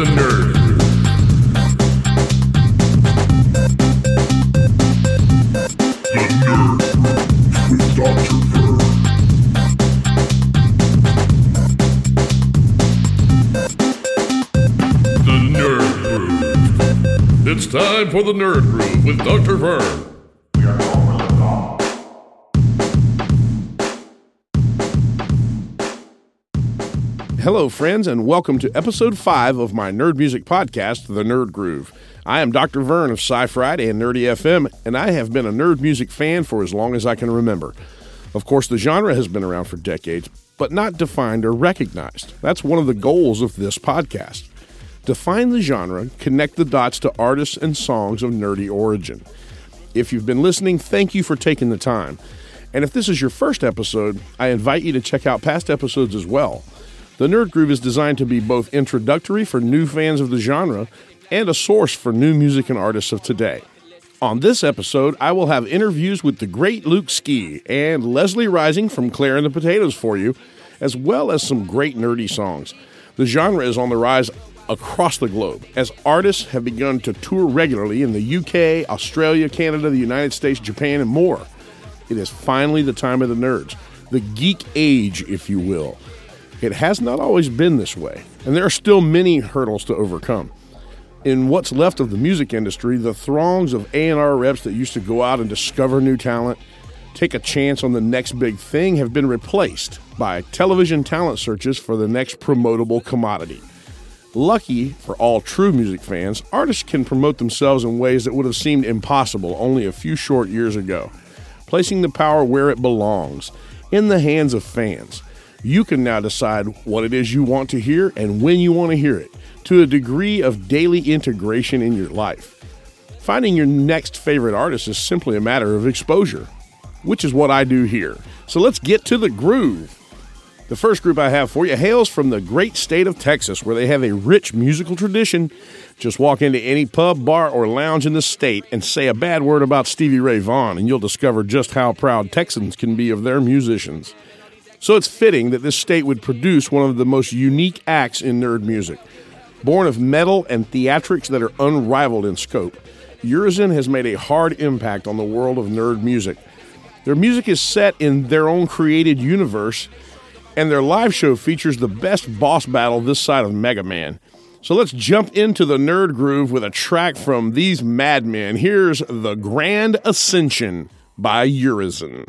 the Nerd The Nerd with Dr. Bird. The Nerd. It's time for the Nerd Groove with Dr. Vern. Hello, friends, and welcome to episode 5 of my nerd music podcast, The Nerd Groove. I am Dr. Vern of Sci Friday and Nerdy FM, and I have been a nerd music fan for as long as I can remember. Of course, the genre has been around for decades, but not defined or recognized. That's one of the goals of this podcast. Define the genre, connect the dots to artists and songs of nerdy origin. If you've been listening, thank you for taking the time. And if this is your first episode, I invite you to check out past episodes as well. The Nerd Groove is designed to be both introductory for new fans of the genre and a source for new music and artists of today. On this episode, I will have interviews with the great Luke Ski and Leslie Rising from Claire and the Potatoes for you, as well as some great nerdy songs. The genre is on the rise across the globe as artists have begun to tour regularly in the UK, Australia, Canada, the United States, Japan, and more. It is finally the time of the nerds, the geek age, if you will. It has not always been this way, and there are still many hurdles to overcome. In what's left of the music industry, the throngs of A&R reps that used to go out and discover new talent, take a chance on the next big thing have been replaced by television talent searches for the next promotable commodity. Lucky for all true music fans, artists can promote themselves in ways that would have seemed impossible only a few short years ago, placing the power where it belongs, in the hands of fans. You can now decide what it is you want to hear and when you want to hear it, to a degree of daily integration in your life. Finding your next favorite artist is simply a matter of exposure, which is what I do here. So let's get to the groove. The first group I have for you hails from the great state of Texas, where they have a rich musical tradition. Just walk into any pub, bar, or lounge in the state and say a bad word about Stevie Ray Vaughan, and you'll discover just how proud Texans can be of their musicians. So it's fitting that this state would produce one of the most unique acts in nerd music. Born of metal and theatrics that are unrivaled in scope, Urizen has made a hard impact on the world of nerd music. Their music is set in their own created universe, and their live show features the best boss battle this side of Mega Man. So let's jump into the nerd groove with a track from these madmen. Here's The Grand Ascension by Urizen.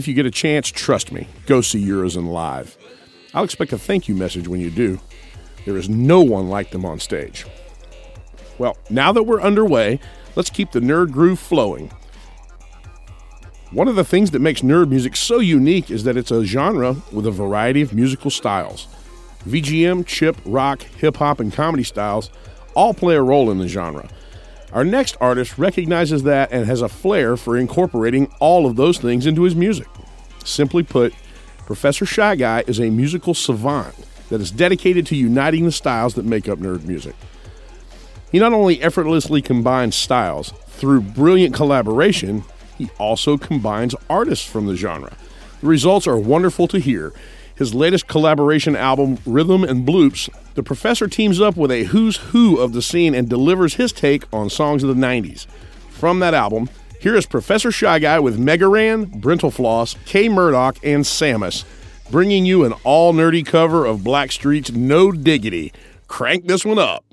If you get a chance, trust me, go see Urizen live. I'll expect a thank you message when you do. There is no one like them on stage. Well, now that we're underway, let's keep the nerd groove flowing. One of the things that makes nerd music so unique is that it's a genre with a variety of musical styles. VGM, chip, rock, hip hop, and comedy styles all play a role in the genre. Our next artist recognizes that and has a flair for incorporating all of those things into his music. Simply put, Professor Shy Guy is a musical savant that is dedicated to uniting the styles that make up nerd music. He not only effortlessly combines styles, through brilliant collaboration, he also combines artists from the genre. The results are wonderful to hear. His latest collaboration album, Rhythm and Bloops, the professor teams up with a who's who of the scene and delivers his take on songs of the 90s. From that album, here is Professor Shy Guy with Mega Ran, Brentalfloss, K-Murdock, and Samus, bringing you an all nerdy cover of Blackstreet's No Diggity. Crank this one up.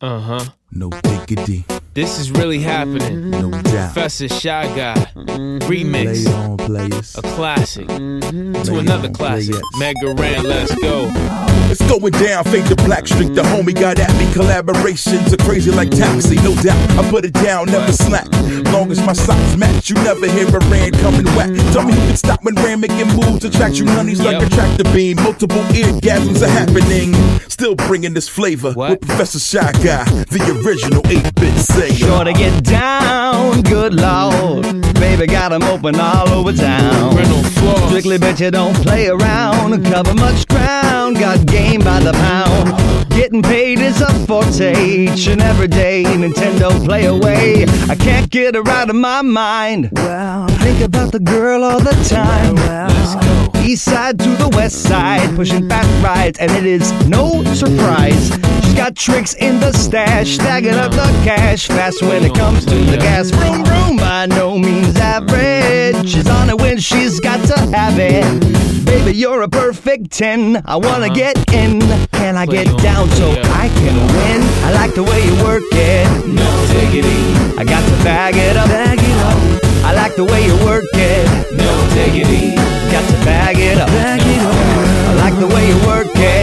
Uh huh. No diggity, This is really mm-hmm. happening. no doubt. Professor Shy Guy. Mm-hmm. Remix. Play on players. A classic. Lay To another on, classic. play it. Mega Ran, let's go. It's going down, fade to black street. The homie got at me. Collaborations are crazy like taxi, no doubt. I put it down, never slack. Long as my socks match, you never hear a Ran coming whack. Tell me who can stop when Ran making moves. Attract you honeys like a tractor beam. Multiple eargasms are happening. Still bringing this flavor What? with Professor Shy Guy, the original 8-bit sayer. Sure to get down, good lord. Baby got 'em open all over town. Rental Floss. Strictly bet you don't play around. Cover much ground, got game by the pound. Getting paid is a forte each and every day. Nintendo play away. I can't get her out of my mind. Well, think about the girl all the time. Let's go. East side to the west side, pushing fast rides, and it is no surprise. Got tricks in the stash, stacking up the cash fast when it comes to the gas. Vroom, vroom, by no means average. She's on it when she's got to have it. Baby, you're a perfect 10. I wanna uh-huh. get in. Can I get down so. I can win? I like the way you work it. No diggity. I got to bag it up. Bag it up. I like the way you work it. No diggity. Got to bag it up. Bag it up. I like the way you work it.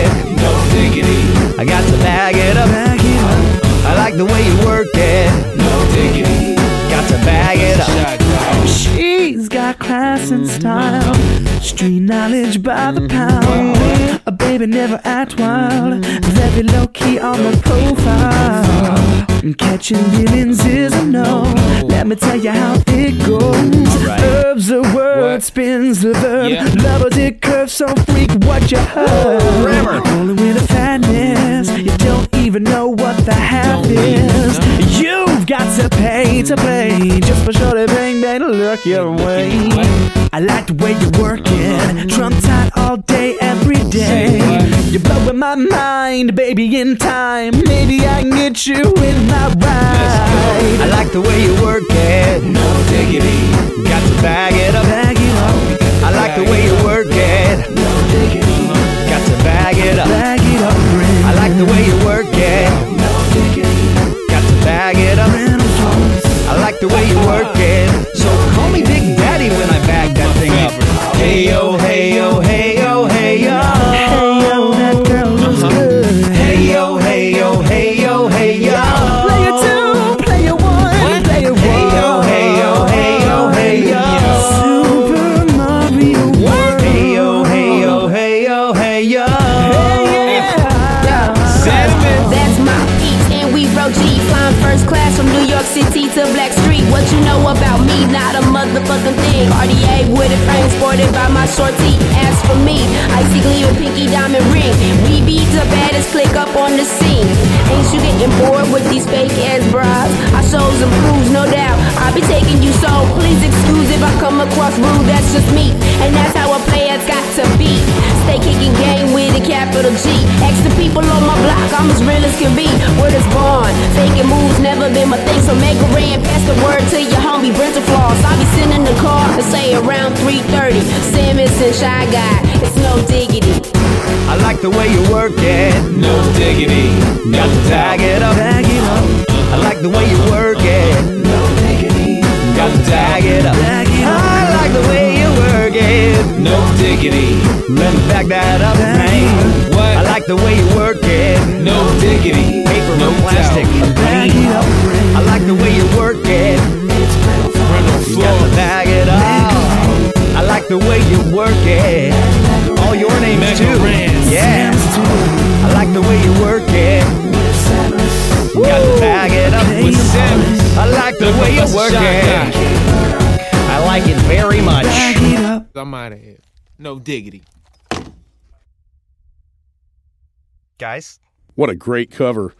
No diggity. I got to bag it up. Bag it up. I like the way you work it. No diggity. Got to bag it up. She's got class and mm-hmm. style, street knowledge by the mm-hmm. pound. A baby never act wild, very low key on the profile. Catching feelings is a no. Let me tell you how it goes. Herbs the word, What? spins the verb. Yeah. Lovers it curves, so freak what you heard. Grammar. Rolling with a fatness, you don't even know what the half is. know. You've got to pay to play just for sure to bang bang to look your way. I like the way you work it, trump tight all day, every day. You're blowing my mind, baby. In time, maybe I can get you in my ride. I like the way you work it. No diggity. Got to bag it up. Bag it up, I like the way you work it. Got to bag it up. bag it up, I like the way you work it. Shorty. As for me, icy gleam and pinky diamond ring. We be the baddest click up on the scene. Ain't you getting bored with these fake ass bras? I shows and proves, no doubt. I'll be taking you so. Please excuse if I come across rude. That's just me, and that's how a player's got to be. Stay kicking game with a capital G. Ask the people on my block, I'm as real as can be. Word is born, faking moves never been my thing. So Mega Ran, pass the word to your homie Brent Floss. I'll be sending the car to say around 3:30. Simmons and Shy Guy, it's no diggity. I like the way you work it. No diggity. Got to bag it up. Bag it up, I like the way you work it. no diggity. Got to Bag diggity. Let me back that up, man. What? I like the way you work it. No diggity. Paper no plastic. Bag it up, I like the way you work it. You got to bag it up. I like the way you work it. All your names too. Yeah. I like the way you work it. You got to bag it up with Sims. I like the way you work it. I like it very much. Bag it up. I'm out of here. No diggity. Guys, What a great cover.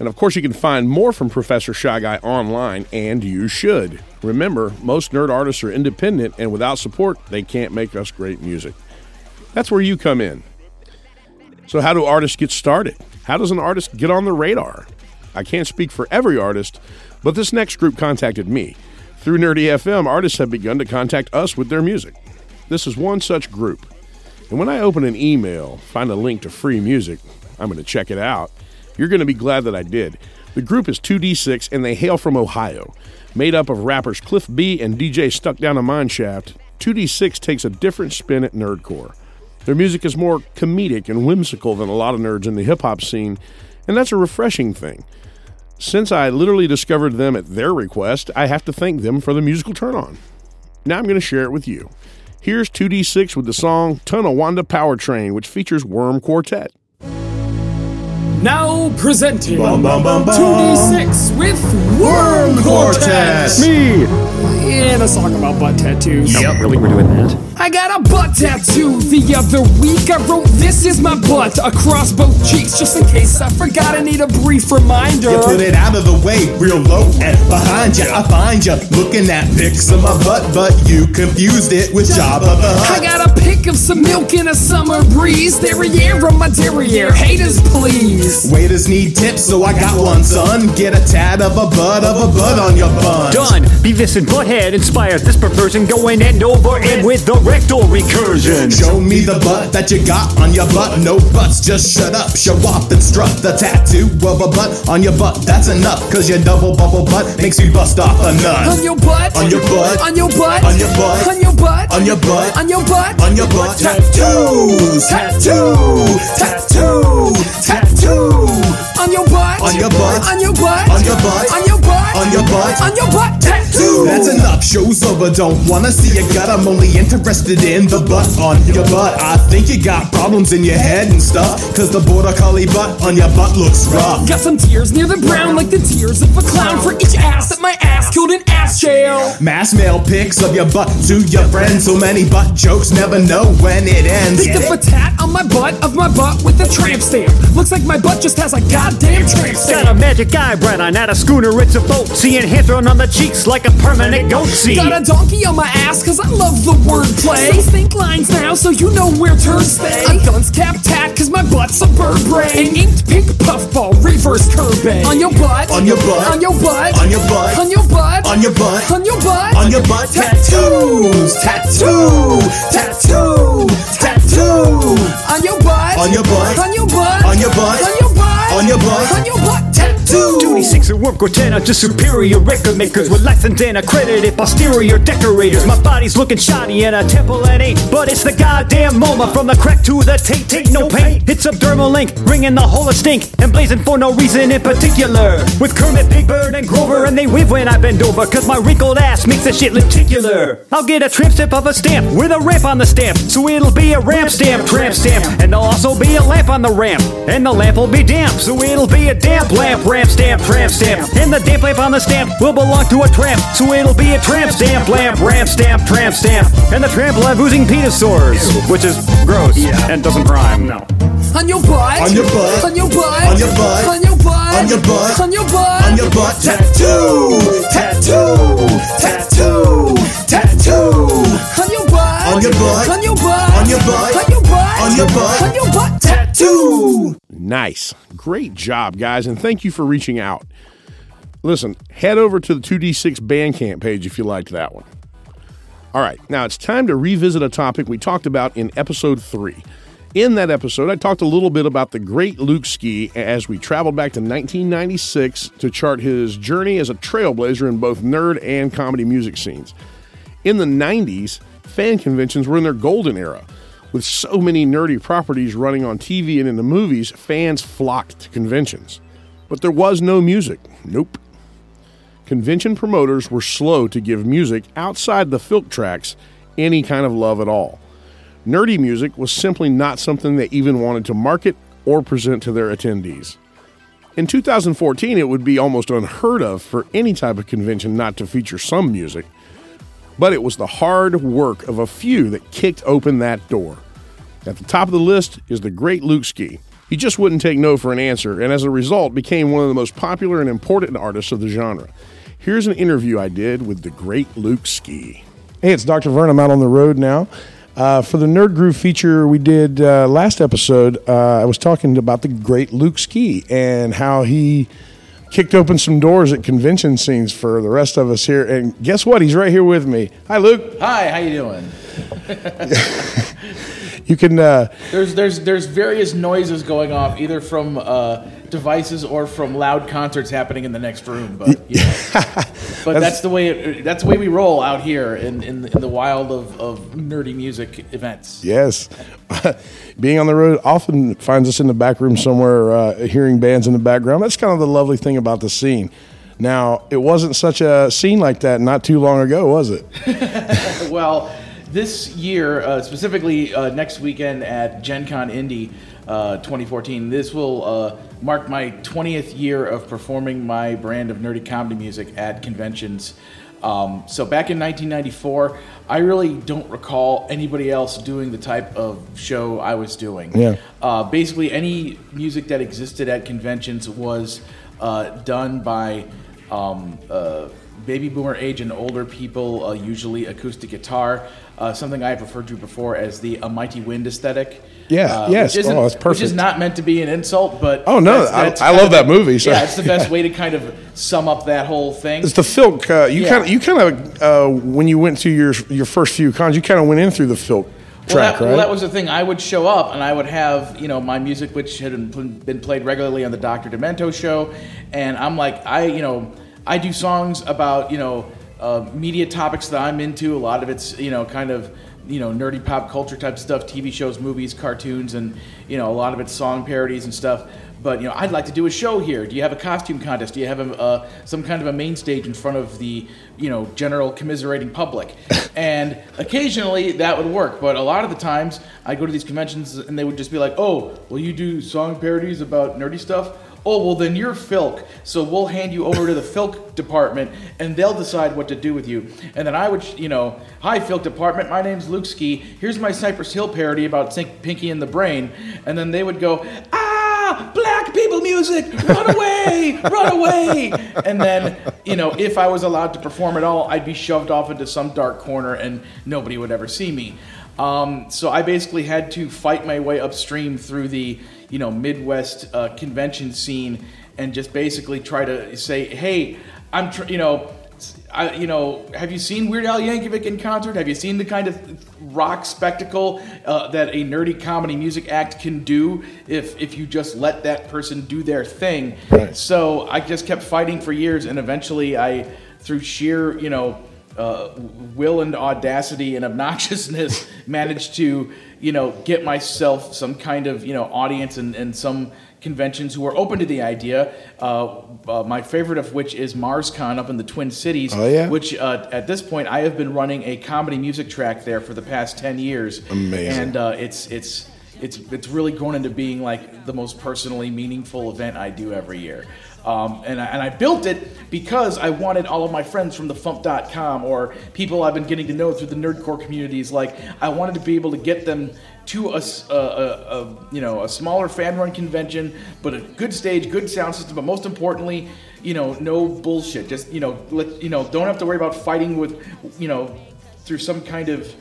And of course, you can find more from Professor Shy Guy online, and you should. Remember, most nerd artists are independent, and without support, they can't make us great music. That's where you come in. So, how do artists get started? How does an artist get on the radar? I can't speak for every artist, but this next group contacted me. Through Nerdy FM, artists have begun to contact us with their music. This is one such group. And when I open an email, find a link to free music, I'm going to check it out. You're going to be glad that I did. The group is 2D6 and they hail from Ohio. Made up of rappers Cliff B and DJ Stuck Down a Mine Shaft, 2D6 takes a different spin at nerdcore. Their music is more comedic and whimsical than a lot of nerds in the hip hop scene, and that's a refreshing thing. Since I literally discovered them at their request, I have to thank them for the musical turn on. Now I'm going to share it with you. Here's 2D6 with the song Tonawanda Powertrain, which features Worm Quartet. Now presenting 2D6 with Worm Quartet. me. In a song about butt tattoos. Yep, really, we're doing that. I got a butt tattoo the other week. I wrote, This is my butt across both cheeks. Just in case I forgot, I need a brief reminder. You put it out of the way, real low and behind you. I find you looking at pics of my butt, but you confused it with Jabba the Hutt. I got a kick of some milk in a summer breeze. Derriere on my derriere, haters please. Waiters need tips, so I got one, son. Get a tad of a butt of a butt on your bun. Done. Beavis and Butthead inspires this perversion, going end over end with the rectal recursion. Show me the butt that you got on your butt. No butts, just shut up, show off and strut the tattoo of a butt on your butt. That's enough, cause your double bubble butt makes me bust off a nut. On your butt, on your butt, on your butt, on your butt, on your butt, on your butt, on your butt, on your butt. Tattoos. Tattoo. Tattoo. Tattoo. On your butt. On your butt. On your butt. On your butt. On your. On your butt. On your butt. Tattoo. That's enough. Show's over. Don't wanna see your gut. I'm only interested in the butt on your butt. I think you got problems in your head and stuff. Cause the border collie butt on your butt looks rough. Got some tears near the brown like the tears of a clown for each ass that my ass killed in ass jail. Mass mail pics of your butt to your friends. So many butt jokes, never know when it ends. Picked up a tat on my butt of my butt with a tramp stamp. Looks like my butt just has a goddamn tramp stamp. Got a magic eyebrow, not a schooner, it's a boat. Seeing hair thrown on the cheeks like a permanent goat seat. Got a donkey on my ass cause I love the wordplay. So think lines now so you know where turds stay. A dunce cap tat cause my butt's a bird brain. An inked pink puffball reverse curve On your butt. On your butt. On your butt. On your butt. On your butt. On your butt. On your butt. On your butt. Tattoos. Tattoo. Tattoo. Tattoo. On your butt. On your butt. On your butt. On your butt. On your butt. On your butt. On your butt. Tattoo. 2D6 and Worm Quartet are just superior record makers with licensed and accredited posterior decorators. My body's looking shoddy and a temple it ain't, but it's the goddamn MoMA from the crack to the tape. Take no pain. It's subdermal link, bringing the whole of stink and blazing for no reason in particular. With Kermit, Big Bird, and Grover, and they whiv when I bend over, cause my wrinkled ass makes the shit lenticular. I'll get a tramp stamp of a stamp with a ramp on the stamp, so it'll be a ramp stamp, tramp stamp, and there'll also be a lamp on the ramp, and the lamp will be damp, so it'll be a damp lamp, ramp stamp, tramp stamp, and the damp lamp on the stamp will belong to a tramp, so it'll be a tramp stamp, lamp, ramp stamp, tramp stamp, and the tramp will have oozing penis sores, which is gross and doesn't rhyme. No. On your butt. On your butt. On your butt. On your butt. On your butt. On your butt. On your butt. On your butt. Tattoo. Tattoo. Tattoo. Tattoo. On your butt. On your butt. On your butt. On your butt. On your butt. On your butt. On your butt. Tattoo. Nice. Great job, guys, and thank you for reaching out. Listen, head over to the 2D6 Bandcamp page if you liked that one. All right, now it's time to revisit a topic we talked about in episode three. In that episode, I talked a little bit about the great Luke Ski as we traveled back to 1996 to chart his journey as a trailblazer in both nerd and comedy music scenes. In the 90s, fan conventions were in their golden era. With so many nerdy properties running on TV and in the movies, fans flocked to conventions. But there was no music. Nope. Convention promoters were slow to give music outside the filk tracks any kind of love at all. Nerdy music was simply not something they even wanted to market or present to their attendees. In 2014, it would be almost unheard of for any type of convention not to feature some music, but it was the hard work of a few that kicked open that door. At the top of the list is the great Luke Ski. He just wouldn't take no for an answer, and as a result, became one of the most popular and important artists of the genre. Here's an interview I did with the great Luke Ski. Hey, it's Dr. Vern. I'm out on the road now. Uh, for the Nerd Groove feature we did uh, last episode, uh, I was talking about the great Luke Ski and how he kicked open some doors at convention scenes for the rest of us here. And guess what? He's right here with me. Hi, Luke. Hi, how you doing? You can. Uh, There's there's there's various noises going off either from uh, devices or from loud concerts happening in the next room. But you know. but that's, the way it, that's the way we roll out here in, in, in the wild of, of nerdy music events. yes. Being on the road often finds us in the back room somewhere, uh, hearing bands in the background. That's kind of the lovely thing about the scene. Now, it wasn't such a scene like that not too long ago, was it? well, this year, uh, specifically uh, next weekend at Gen Con Indy uh, 2014, this will uh, mark my 20th year of performing my brand of nerdy comedy music at conventions. Um, so back in 1994, I really don't recall anybody else doing the type of show I was doing. Yeah. Uh, basically, any music that existed at conventions was uh, done by um, uh, baby boomer age and older people, uh, usually acoustic guitar, uh, something I have referred to before as the A Mighty Wind aesthetic. Yeah, Uh, yes. Which, Oh, that's which is not meant to be an insult, but Oh, no, that's- I- that's I kind love that the- movie, so- Yeah, it's the best way to kind of sum up that whole thing. It's the filk. Uh, you Yeah. kind of, you kind of, uh, when you went to your your first few cons, you kind of went in through the filk Well, track, that, right? well, that was the thing. I would show up and I would have, you know, my music, which had been been played regularly on the Dr. Demento show. And I'm like, I, you know, I do songs about, you know, uh, media topics that I'm into. A lot of it's, you know, kind of, you know, nerdy pop culture type stuff, TV shows, movies, cartoons, and, you know, a lot of it's song parodies and stuff. But you know, I'd like to do a show here. Do you have a costume contest? Do you have a, uh, some kind of a main stage in front of the you know general commiserating public? and occasionally that would work, but a lot of the times I go to these conventions and they would just be like, "Oh, well, you do song parodies about nerdy stuff." Oh, well, then you're Filk, so we'll hand you over to the Filk department and they'll decide what to do with you. And then I would, you know, hi, Filk department, my name's Luke Ski. Here's my Cypress Hill parody about Pinky in the Brain. And then they would go, ah, black people music, run away, run away. And then, you know, if I was allowed to perform at all, I'd be shoved off into some dark corner and nobody would ever see me. Um, so I basically had to fight my way upstream through the, you know, Midwest uh, convention scene and just basically try to say, hey, I'm, tr- you know, I, you know, have you seen Weird Al Yankovic in concert? Have you seen the kind of rock spectacle uh, that a nerdy comedy music act can do if if you just let that person do their thing? So I just kept fighting for years, and eventually I, through sheer you know uh, will and audacity and obnoxiousness, managed to you know get myself some kind of you know audience and, and some conventions who are open to the idea. Uh, uh, my favorite of which is MarsCon up in the Twin Cities, Oh, yeah? which uh, at this point I have been running a comedy music track there for the past ten years. Amazing. And uh, it's it's it's it's really grown into being like the most personally meaningful event I do every year. Um, and, I, and I built it because I wanted all of my friends from the Fump.com or people I've been getting to know through the nerdcore communities. Like I wanted to be able to get them to a- a- a, you know a smaller fan run convention, but a good stage, good sound system, but most importantly, you know, no bullshit. Just you know, let you know, don't have to worry about fighting with you know through some kind of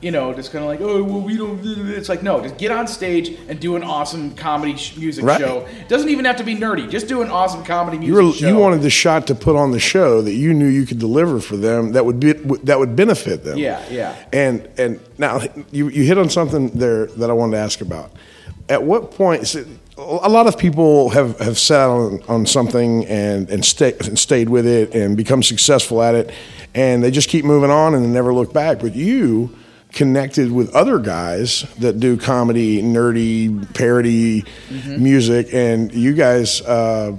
you know, just kind of like, oh, well, we don't. It's like, no, just get on stage and do an awesome comedy sh- music Right. show. It doesn't even have to be nerdy. Just do an awesome comedy music you were show. you wanted the shot to put on the show that you knew you could deliver for them that would be that would benefit them. Yeah, yeah. And and now you you hit on something there that I wanted to ask about. At what point? A lot of people have, have sat on, on something and and, stay, and stayed with it and become successful at it, and they just keep moving on and they never look back. But you connected with other guys that do comedy, nerdy, parody Mm-hmm. music, and you guys uh,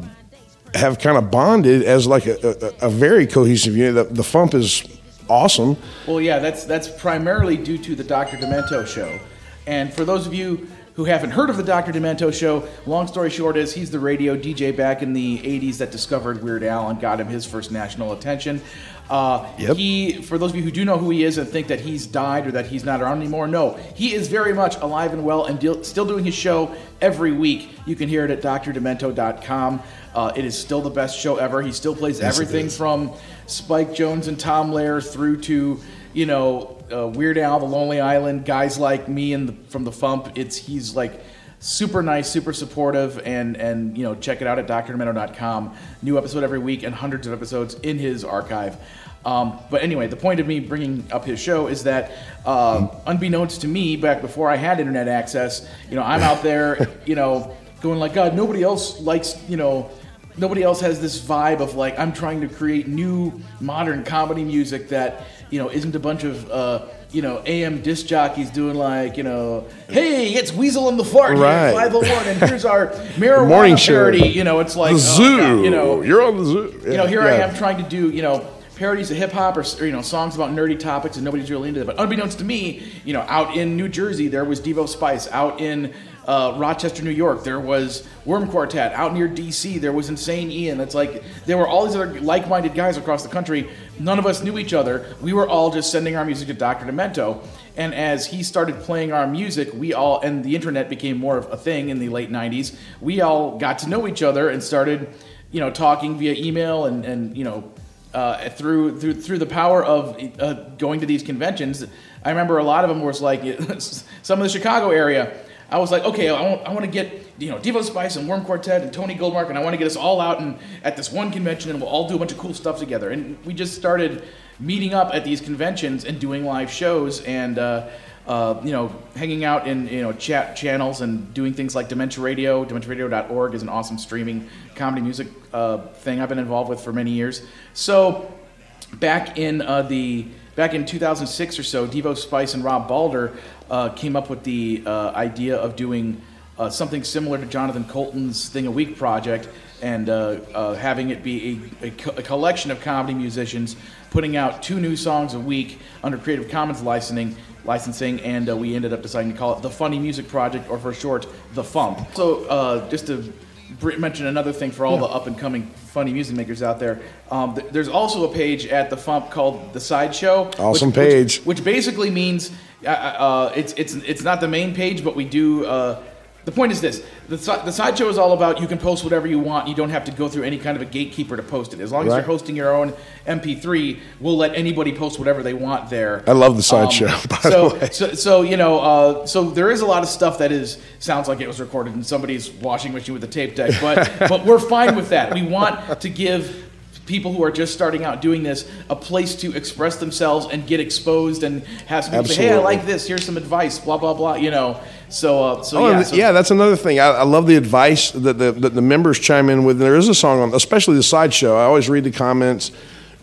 have kind of bonded as like a, a, a very cohesive unit. The, the Fump is awesome. Well, yeah, that's that's primarily due to the Dr. Demento show. And for those of you who haven't heard of the Dr. Demento show, long story short is he's the radio DJ back in the 80s that discovered Weird Al and got him his first national attention. Uh, Yep. He, for those of you who do know who he is and think that he's died or that he's not around anymore, no, he is very much alive and well and still doing his show every week. You can hear it at drdemento.com. Uh, it is still the best show ever. He still plays Yes, everything from Spike Jones and Tom Lehrer through to you know uh, Weird Al, The Lonely Island, guys like me and the, from the Fump. It's he's like super nice, super supportive, and and you know check it out at drdemento.com. New episode every week and hundreds of episodes in his archive. Um, but anyway, the point of me bringing up his show is that, uh, unbeknownst to me, back before I had internet access, you know, I'm out there, you know, going like, God, nobody else likes, you know, nobody else has this vibe of like I'm trying to create new modern comedy music that you know isn't a bunch of uh, you know AM disc jockeys doing like you know hey it's Weasel and the Fart Right. five hundred one and here's our marijuana Morning show. you know it's like the oh, zoo. God, you know you're on the zoo. you know, here I am trying to do, you know, parodies of hip hop or, or, you know, songs about nerdy topics and nobody's really into that. But unbeknownst to me, you know, out in New Jersey, there was Devo Spice. Out in uh, Rochester, New York, there was Worm Quartet. Out near DC, there was Insane Ian. It's like there were all these other like minded guys across the country. None of us knew each other. We were all just sending our music to Dr. Demento. And as he started playing our music, we all, and the internet became more of a thing in the late 90s, we all got to know each other and started you know, talking via email and, and you know, uh, through through through the power of uh, going to these conventions. I remember a lot of them was like some of the Chicago area. I was like, okay, I want, I want to get you know Devo Spice and Worm Quartet and Tony Goldmark, and I want to get us all out and at this one convention, and we'll all do a bunch of cool stuff together. And we just started meeting up at these conventions and doing live shows and. Uh, uh, you know, hanging out in you know chat channels and doing things like Dementia Radio. DementiaRadio.org is an awesome streaming comedy music uh, thing I've been involved with for many years. So back in uh, the back in 2006 or so, Devo Spice and Rob Balder uh, came up with the uh, idea of doing uh, something similar to Jonathan Coulton's Thing a Week project and uh, uh, having it be a, a, co- a collection of comedy musicians putting out two new songs a week under Creative Commons licensing. Licensing, and uh, we ended up deciding to call it the Funny Music Project, or for short, the Fump. So, uh, just to br- mention another thing for all the up and coming funny music makers out there. Um, th- there's also a page at the Fump called the Sideshow. Awesome which, page. Which, which basically means uh, it's it's it's not the main page, but we do. Uh, the point is this: the, the sideshow is all about you can post whatever you want. You don't have to go through any kind of a gatekeeper to post it. As long as you're hosting your own MP3, we'll let anybody post whatever they want there. I love the sideshow, by the so, way. so, so you know, uh, so there is a lot of stuff that is sounds like it was recorded in somebody's washing machine with a tape deck, but but we're fine with that. We want to give people who are just starting out doing this a place to express themselves and get exposed and have some people say, "Hey, I like this. Here's some advice." Blah blah blah. You know, so uh, so Oh, yeah, so, yeah, that's another thing. I, I love the advice that the, that the members chime in with. There is a song on, especially the sideshow. I always read the comments,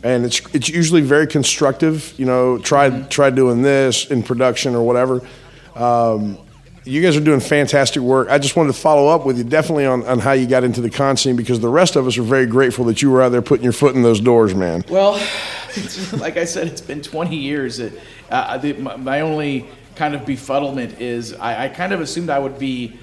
and it's it's usually very constructive. You know, try Mm-hmm. try doing this in production or whatever. Um, you guys are doing fantastic work. I just wanted to follow up with you definitely on, on how you got into the con scene because the rest of us are very grateful that you were out there putting your foot in those doors, man. Well, like I said, it's been 20 years. It, uh, the, my, my only kind of befuddlement is I, I kind of assumed I would be,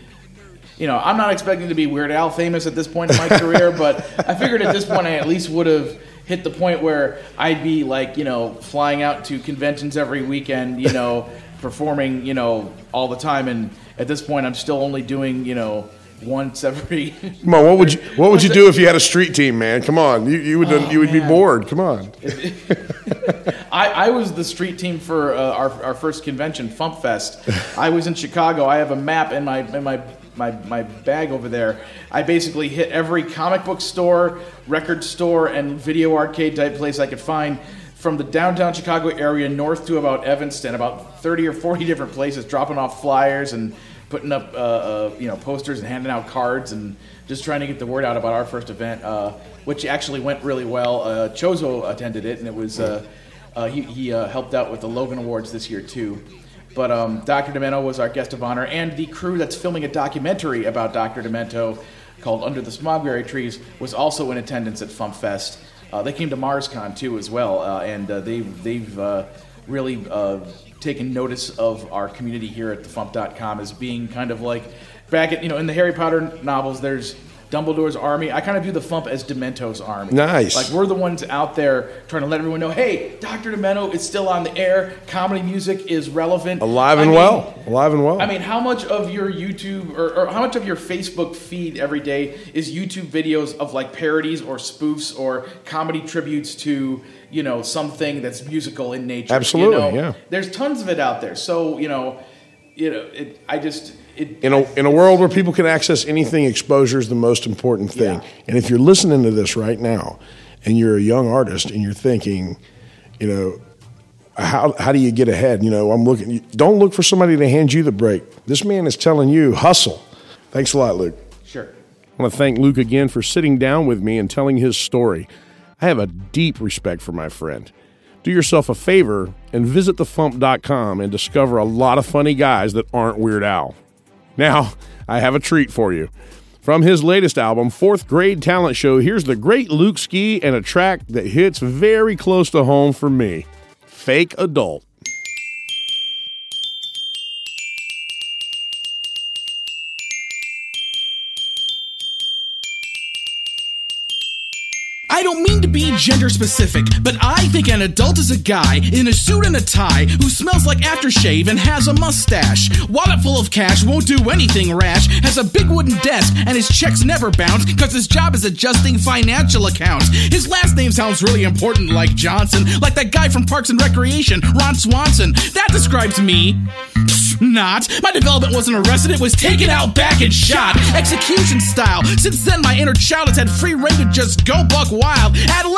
you know, I'm not expecting to be Weird Al famous at this point in my career, but I figured at this point I at least would have hit the point where I'd be like, you know, flying out to conventions every weekend, you know, performing, you know, all the time. And at this point, I'm still only doing, you know, once every. Come on, what would you what would you do if you had a street team, man? Come on, you, you would Oh, you would be bored. Come on. I, I was the street team for uh, our, our first convention, Fump Fest. I was in Chicago. I have a map in my in my, my my bag over there. I basically hit every comic book store, record store, and video arcade type place I could find. From the downtown Chicago area north to about Evanston, about 30 or 40 different places, dropping off flyers and putting up uh, uh, you know posters and handing out cards and just trying to get the word out about our first event, uh, which actually went really well. Uh, Chozo attended it, and it was uh, Uh, he he helped out with the Logan Awards this year too. But um, Dr. Demento was our guest of honor, and the crew that's filming a documentary about Dr. Demento called Under the Smogberry Trees was also in attendance at Fump Fest. Uh, they came to MarsCon too as well, uh, and uh, they've they've uh, really uh, taken notice of our community here at thefump.com as being kind of like back at you know in the Harry Potter novels. There's Dumbledore's army. I kind of view the Fump as Demento's army. Nice. Like we're the ones out there trying to let everyone know, hey, Dr. Demento is still on the air. Comedy music is relevant. Alive I and mean, well. Alive and well. I mean, how much of your YouTube or, or how much of your Facebook feed every day is YouTube videos of like parodies or spoofs or comedy tributes to you know something that's musical in nature? you Absolutely, know? yeah. There's tons of it out there. So you know, you know, it, I just it. in a in a world where people can access anything, exposure is the most important thing. And if you're listening to this right now, and you're a young artist, and you're thinking, you know, how how do you get ahead? You know, I'm looking. Don't look for somebody to hand you the break. This man is telling you hustle. Thanks a lot, Luke. Sure. I want to thank Luke again for sitting down with me and telling his story. I have a deep respect for my friend. Do yourself a favor and visit thefump.com and discover a lot of funny guys that aren't Weird Al. Now, I have a treat for you. From his latest album, Fourth Grade Talent Show, here's the great Luke Ski and a track that hits very close to home for me Fake Adult. Don't mean to be gender specific, but I think an adult is a guy in a suit and a tie who smells like aftershave and has a mustache. Wallet full of cash, won't do anything rash, has a big wooden desk, and his checks never bounce because his job is adjusting financial accounts. His last name sounds really important, like Johnson, like that guy from Parks and Recreation, Ron Swanson. That describes me. Not. My development wasn't arrested, it was taken out back and shot. Execution style. Since then, my inner child has had free reign to just go buck wild. Adolescence is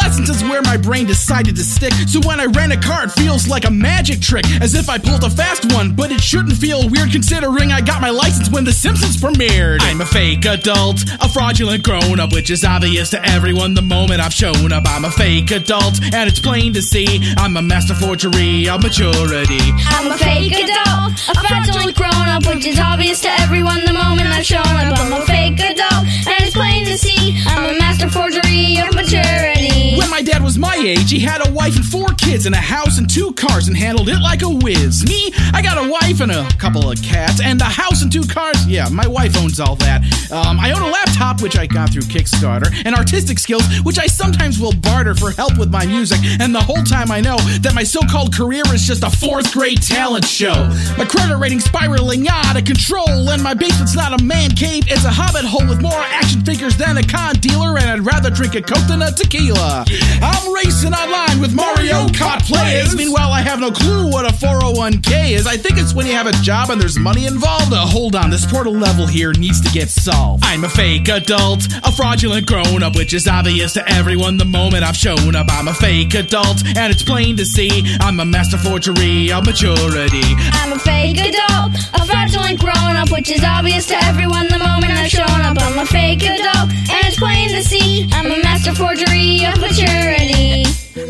where my brain decided to stick. So when I ran a car, it feels like a magic trick. As if I pulled a fast one, but it shouldn't feel weird considering I got my license when The Simpsons premiered. I'm a fake adult, a fraudulent grown up, which is obvious to everyone the moment I've shown up. I'm a fake adult, and it's plain to see I'm a master forgery of maturity. I'm a fake adult, a fraudulent grown up, which is obvious to everyone the moment I've shown up. I'm a fake adult, and it's plain to see I'm a master forgery of maturity. When my dad was my age, he had a wife and four kids and a house and two cars and handled it like a whiz. Me, I got a wife and a couple of cats and a house and two cars. Yeah, my wife owns all that. Um, I own a laptop, which I got through Kickstarter, and artistic skills, which I sometimes will barter for help with my music. And the whole time I know that my so called career is just a fourth grade talent show. My credit rating spiraling out of control, and my basement's not a man cave, it's a hobbit hole with more action figures than a con dealer, and I'd rather drink a Coke than a tequila. I'm racing online with Mario Kart players. Meanwhile, I have no clue what a 401k is. I think it's when you have a job and there's money involved. Uh, hold on, this portal level here needs to get solved. I'm a fake adult, a fraudulent grown up, which is obvious to everyone the moment I've shown up. I'm a fake adult, and it's plain to see I'm a master forgery of maturity. I'm a fake adult, a fraudulent grown up, which is obvious to everyone the moment I've shown up. I'm a fake adult, and it's plain to see I'm a master forgery of maturity.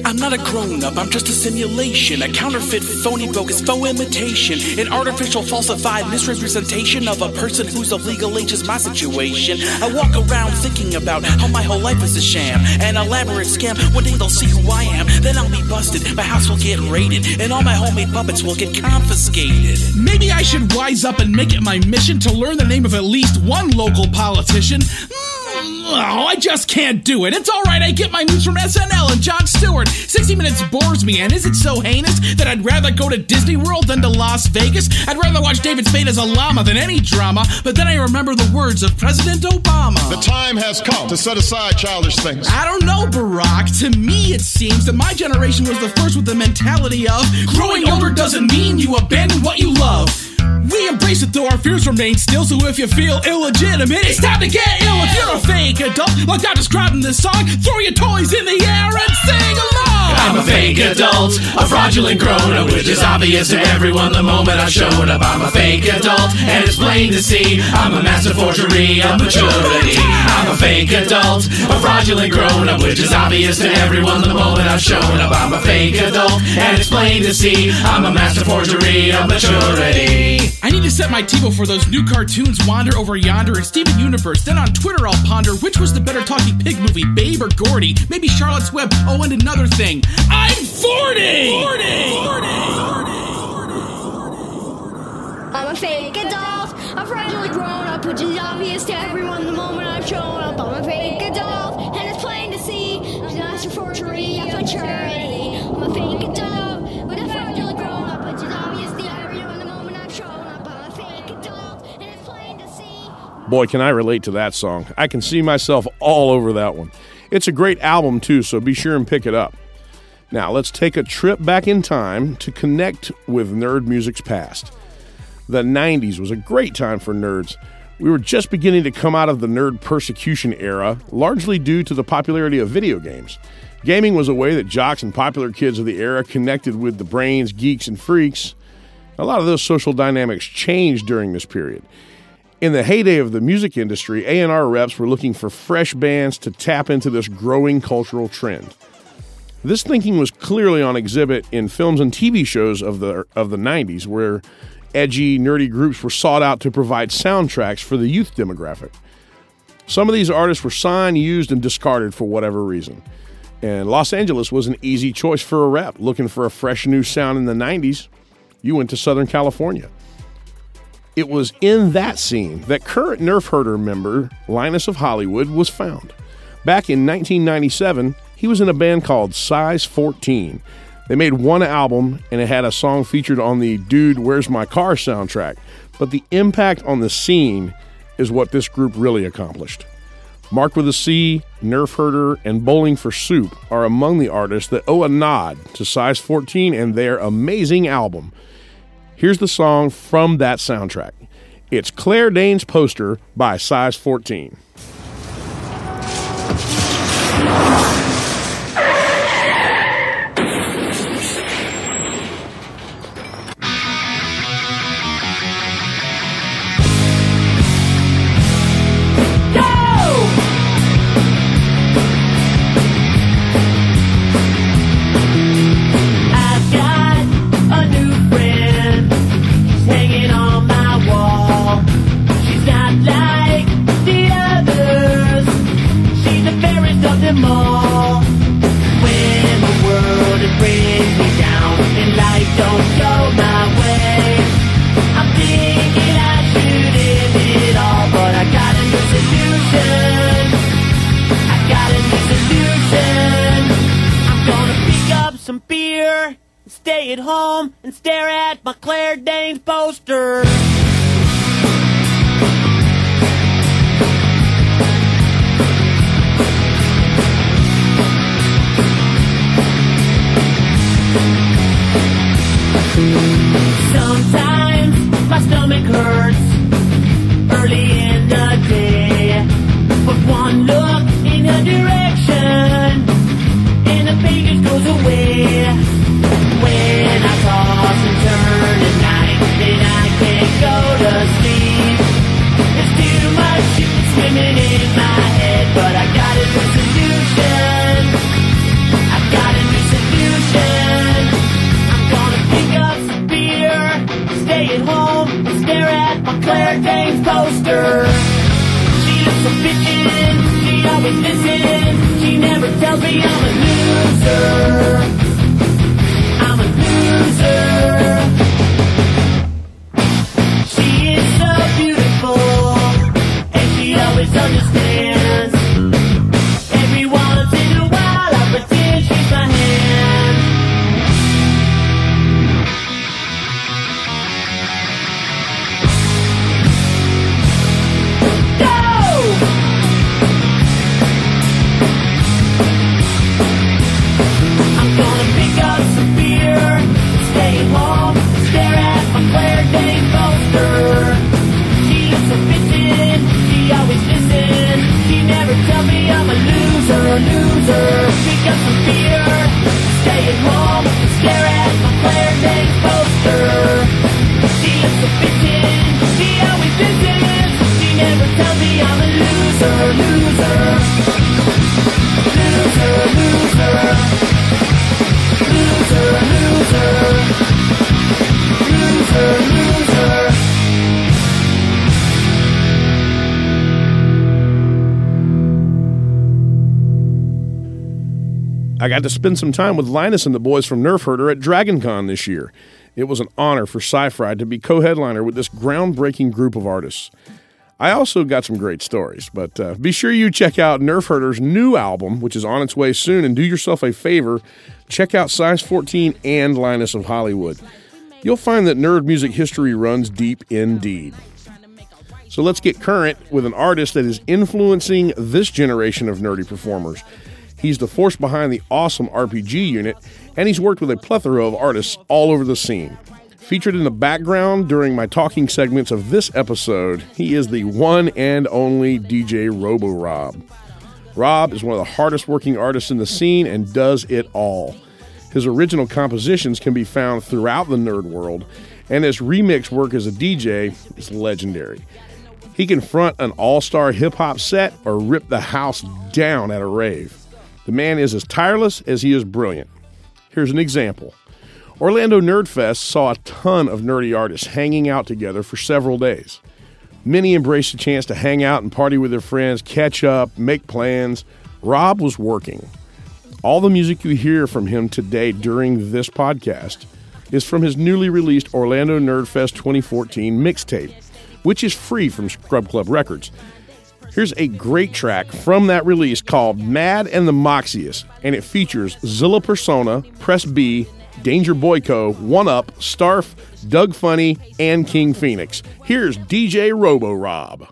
I'm not a grown up, I'm just a simulation, a counterfeit, phony, bogus, faux imitation, an artificial, falsified misrepresentation of a person whose of legal age is my situation. I walk around thinking about how my whole life is a sham, an elaborate scam. One day they'll see who I am, then I'll be busted, my house will get raided, and all my homemade puppets will get confiscated. Maybe I should wise up and make it my mission to learn the name of at least one local politician. Hmm, Oh, I just can't do it. It's alright, I get my news from SNL and Jon Stewart. 60 Minutes bores me, and is it so heinous that I'd rather go to Disney World than to Las Vegas? I'd rather watch David Spade as a llama than any drama, but then I remember the words of President Obama. The time has come to set aside childish things. I don't know, Barack. To me, it seems that my generation was the first with the mentality of growing older doesn't mean you abandon what you love. We embrace it though our fears remain still. So if you feel illegitimate, it's time to get ill. If you're a fake adult, like I described in this song, throw your toys in the air and sing along. I'm a fake adult, a fraudulent grown up, which is obvious to everyone the moment I showed up. I'm a fake adult, and it's plain to see I'm a master forgery of maturity. I'm a fake adult, a fraudulent grown up, which is obvious to everyone the moment I've shown up. I'm a fake adult, and it's plain to see I'm a master forgery of maturity. I need to set my TiVo for those new cartoons Wander Over Yonder and Steven Universe. Then on Twitter I'll ponder which was the better talking pig movie, Babe or Gordy? Maybe Charlotte's Web. Oh, and another thing. I'm 40! 40! I'm a fake adult, a fraudulent grown up, which is obvious to everyone the moment I've shown up. I'm a fake adult, and it's plain to see. I'm a master forgery of maturity. I'm a fake adult, with a fraudulent grown up, which is obvious to everyone the moment I've shown up. I'm a fake adult, and it's plain to see. Boy, can I relate to that song. I can see myself all over that one. It's a great album, too, so be sure and pick it up. Now, let's take a trip back in time to connect with nerd music's past. The 90s was a great time for nerds. We were just beginning to come out of the nerd persecution era, largely due to the popularity of video games. Gaming was a way that jocks and popular kids of the era connected with the brains, geeks, and freaks. A lot of those social dynamics changed during this period. In the heyday of the music industry, A&R reps were looking for fresh bands to tap into this growing cultural trend. This thinking was clearly on exhibit in films and TV shows of the of the 90s where edgy, nerdy groups were sought out to provide soundtracks for the youth demographic. Some of these artists were signed, used, and discarded for whatever reason. And Los Angeles was an easy choice for a rep. Looking for a fresh new sound in the 90s, you went to Southern California. It was in that scene that current Nerf Herder member Linus of Hollywood was found. Back in 1997, he was in a band called Size 14. They made one album and it had a song featured on the Dude, Where's My Car soundtrack. But the impact on the scene is what this group really accomplished. Mark with a C, Nerf Herder, and Bowling for Soup are among the artists that owe a nod to Size 14 and their amazing album. Here's the song from that soundtrack. It's Claire Danes' Poster by Size 14. And stare at my Claire Danes poster. Listens, she never tells me I'm a loser. Got to spend some time with Linus and the boys from Nerf Herder at DragonCon this year. It was an honor for Sci-Fi to be co-headliner with this groundbreaking group of artists. I also got some great stories, but uh, be sure you check out Nerf Herder's new album, which is on its way soon, and do yourself a favor, check out Size 14 and Linus of Hollywood. You'll find that nerd music history runs deep indeed. So let's get current with an artist that is influencing this generation of nerdy performers. He's the force behind the awesome RPG unit, and he's worked with a plethora of artists all over the scene. Featured in the background during my talking segments of this episode, he is the one and only DJ Robo Rob. Rob is one of the hardest working artists in the scene and does it all. His original compositions can be found throughout the nerd world, and his remix work as a DJ is legendary. He can front an all star hip hop set or rip the house down at a rave. The man is as tireless as he is brilliant. Here's an example Orlando Nerdfest saw a ton of nerdy artists hanging out together for several days. Many embraced the chance to hang out and party with their friends, catch up, make plans. Rob was working. All the music you hear from him today during this podcast is from his newly released Orlando Nerdfest 2014 mixtape, which is free from Scrub Club Records. Here's a great track from that release called Mad and the Moxius, and it features Zilla Persona, Press B, Danger Boyko, One Up, Starf, Doug Funnie, and King Phoenix. Here's DJ Robo Rob.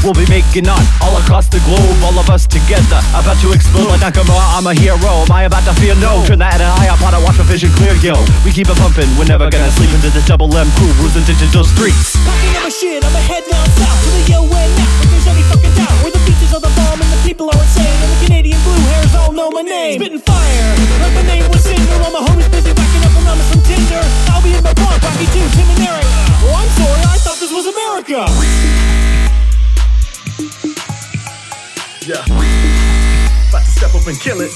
We'll be making art all across the globe All of us together About to explode like Nakamura I'm a hero Am I about to fear? No Turn that eye up on a watch my vision clear yo We keep it pumping We're never gonna sleep into this double M crew Cruising to digital streets Packing up my shit, I'ma head down south to the yo and now. If there's any fucking doubt, where the beaches are the bomb and the people are insane, and the Canadian blue hairs all know my name. Spitting fire, like my name was Cinder. All my homies busy whacking up anonymous from Tinder. I'll be in my bar, Rocky too, Tim and Eric. Oh, I'm sorry, I thought this was America. Yeah. About to step up and kill it.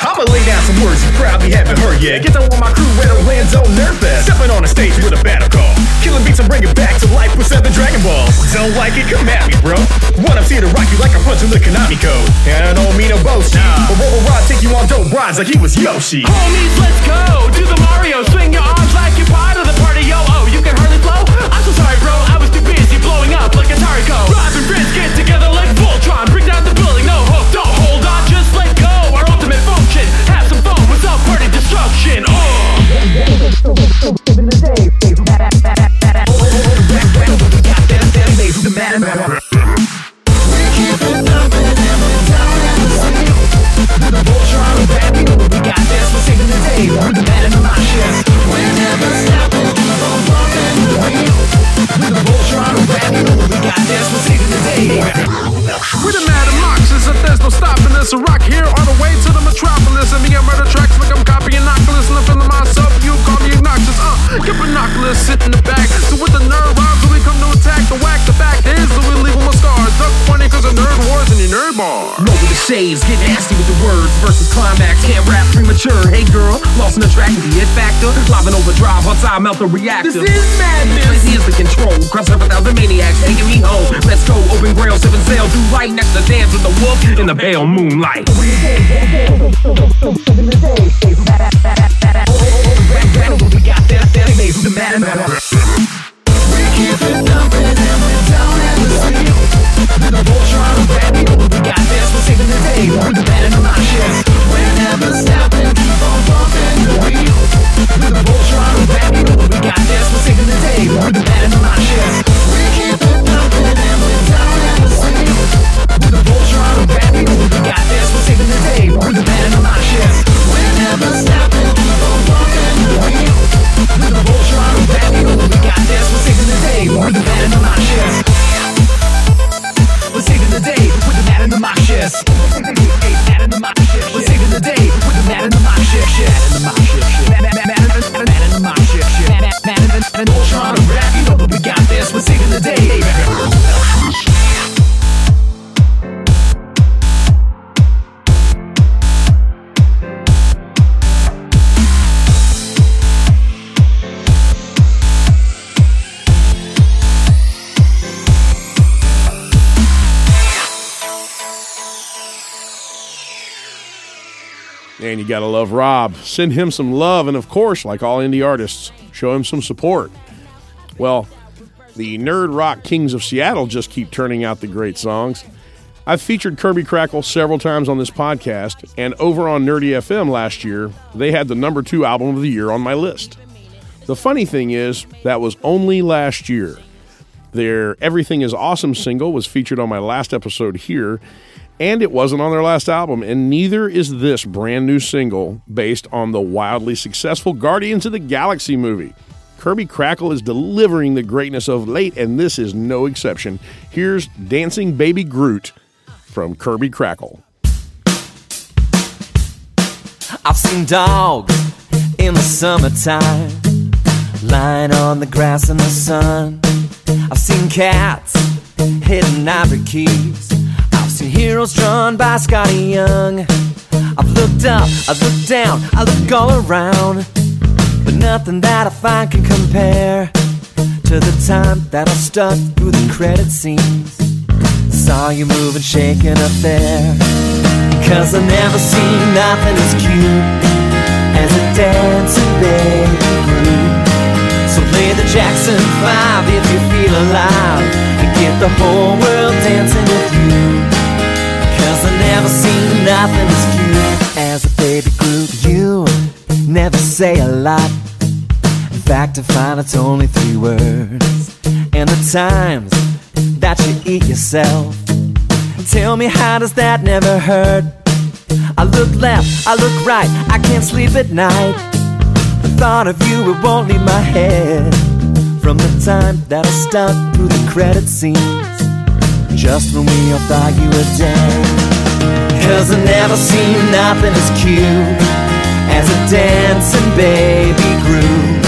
I'ma lay down some words you probably haven't heard yet. Get down with my crew at Orlando Nerdfest. Stepping on the stage with a battle call. Killing beats and bring back to life with seven Dragon Balls. Don't like it? Come at me, bro. One I'm here to rock you like a punch in the Konami code. And I don't mean no boasting. But Robo Rob take you on dope rides like he was Yoshi. Homies, let's go! Do the Mario, up like Atari Code. Rob and Fritz get together like Voltron, bring down the building, no hope, don't hold on, just let go! Our ultimate function, have some fun without party destruction, oh! We're the if there's no stopping us. A rock here on the way to the metropolis. And me, I murder tracks like I'm copying Oculus. And I'm feeling myself, you call me obnoxious. Uh, get binoculars, sit in the back. So with the nerd rhymes, we come to attack the whack. The back is so we leave them a scars. Doug Funnie cause the nerd wars in your nerd bar. Roll with the shades, get nasty with the words versus climax. Can't rap premature. Hey girl, lost in the track with the hit factor. Live and overdrive, hot time melt the reactor. This is madness. Crazy is the control. Cross over thousand maniacs, taking me home. Let's go, open grail, seven sail, do right next to dance with the wolf in the pale moonlight. We got keep it and we're we got this, we're saving the day. We're the better. Gotta love Rob. Send him some love, and of course, like all indie artists, show him some support. Well, the nerd rock kings of Seattle just keep turning out the great songs. I've featured Kirby Crackle several times on this podcast, and over on Nerdy FM last year, they had the number two album of the year on my list. The funny thing is, that was only last year. Their Everything is Awesome single was featured on my last episode here, and it wasn't on their last album, and neither is this brand new single based on the wildly successful Guardians of the Galaxy movie. Kirby Crackle is delivering the greatness of late, and this is no exception. Here's Dancing Baby Groot from Kirby Crackle. I've seen dogs in the summertime lying on the grass in the sun. I've seen cats hitting ivory keys. Heroes drawn by Skottie Young. I've looked up, I've looked down, I look all around, but nothing that I find can compare to the time that I stuck through the credit scenes. Saw you moving, shaking up there. Cause I never seen nothing as cute as a dancing baby Groot. So play the Jackson 5 if you feel alive and get the whole world dancing nothing as cute as a baby Groot. You never say a lot. In fact, I find it's only three words. And the times that you eat yourself. Tell me, how does that never hurt? I look left, I look right, I can't sleep at night. The thought of you, it won't leave my head. From the time that I stuck through the credit scenes, just when we all thought you were dead. Cause I never seen nothing as cute as a dancing baby Groot.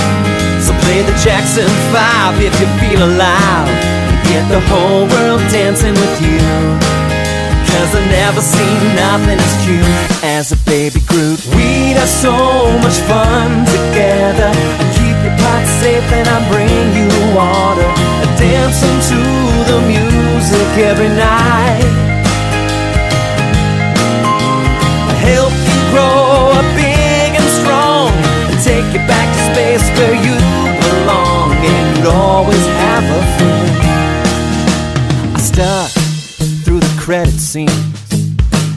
So play the Jackson 5 if you feel alive. And get the whole world dancing with you. Cause I never seen nothing as cute as a baby Groot. We'd have so much fun together. I keep your pot safe and I bring you water. Dancing to the music every night. Grow up big and strong. And take you back to space where you belong. And you'd always have a friend. I stuck through the credit scenes.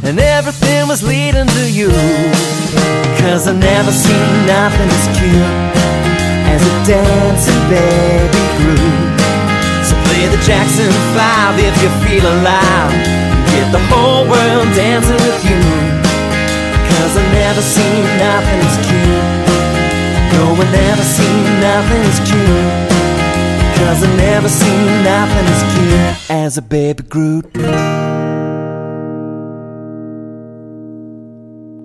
And everything was leading to you. Cause I never seen nothing as cute as a dancing baby Groot. So play the Jackson 5 if you feel alive. Get the whole world dancing with you. Never seen nothing as cute. No, I never seen nothing as cute. Cause I never seen nothing as cute as a baby Groot.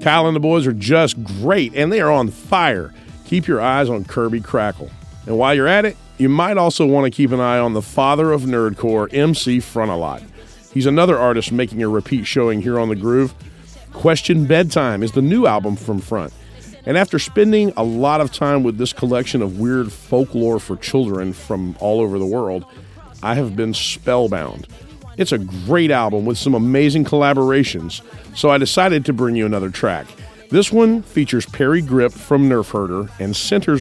Kyle and the boys are just great, and they are on fire. Keep your eyes on Kirby Crackle. And while you're at it, you might also want to keep an eye on the father of nerdcore, MC Frontalot. He's another artist making a repeat showing here on The Groove. Question Bedtime is the new album from Front. And after spending a lot of time with this collection of weird folklore for children from all over the world, I have been spellbound. It's a great album with some amazing collaborations, so I decided to bring you another track. This one features Parry Gripp from Nerf Herder and centers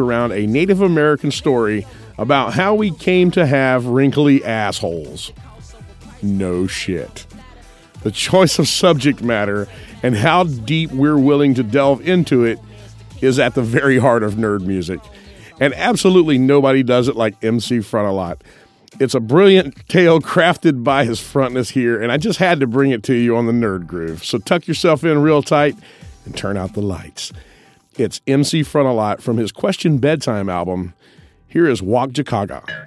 around a Native American story about how we came to have wrinkly assholes. No shit. The choice of subject matter and how deep we're willing to delve into it is at the very heart of nerd music. And absolutely nobody does it like MC Frontalot. It's a brilliant tale crafted by his frontness here, and I just had to bring it to you on the Nerd Groove. So tuck yourself in real tight and turn out the lights. It's MC Frontalot from his Question Bedtime album. Here is Wakjunkaga.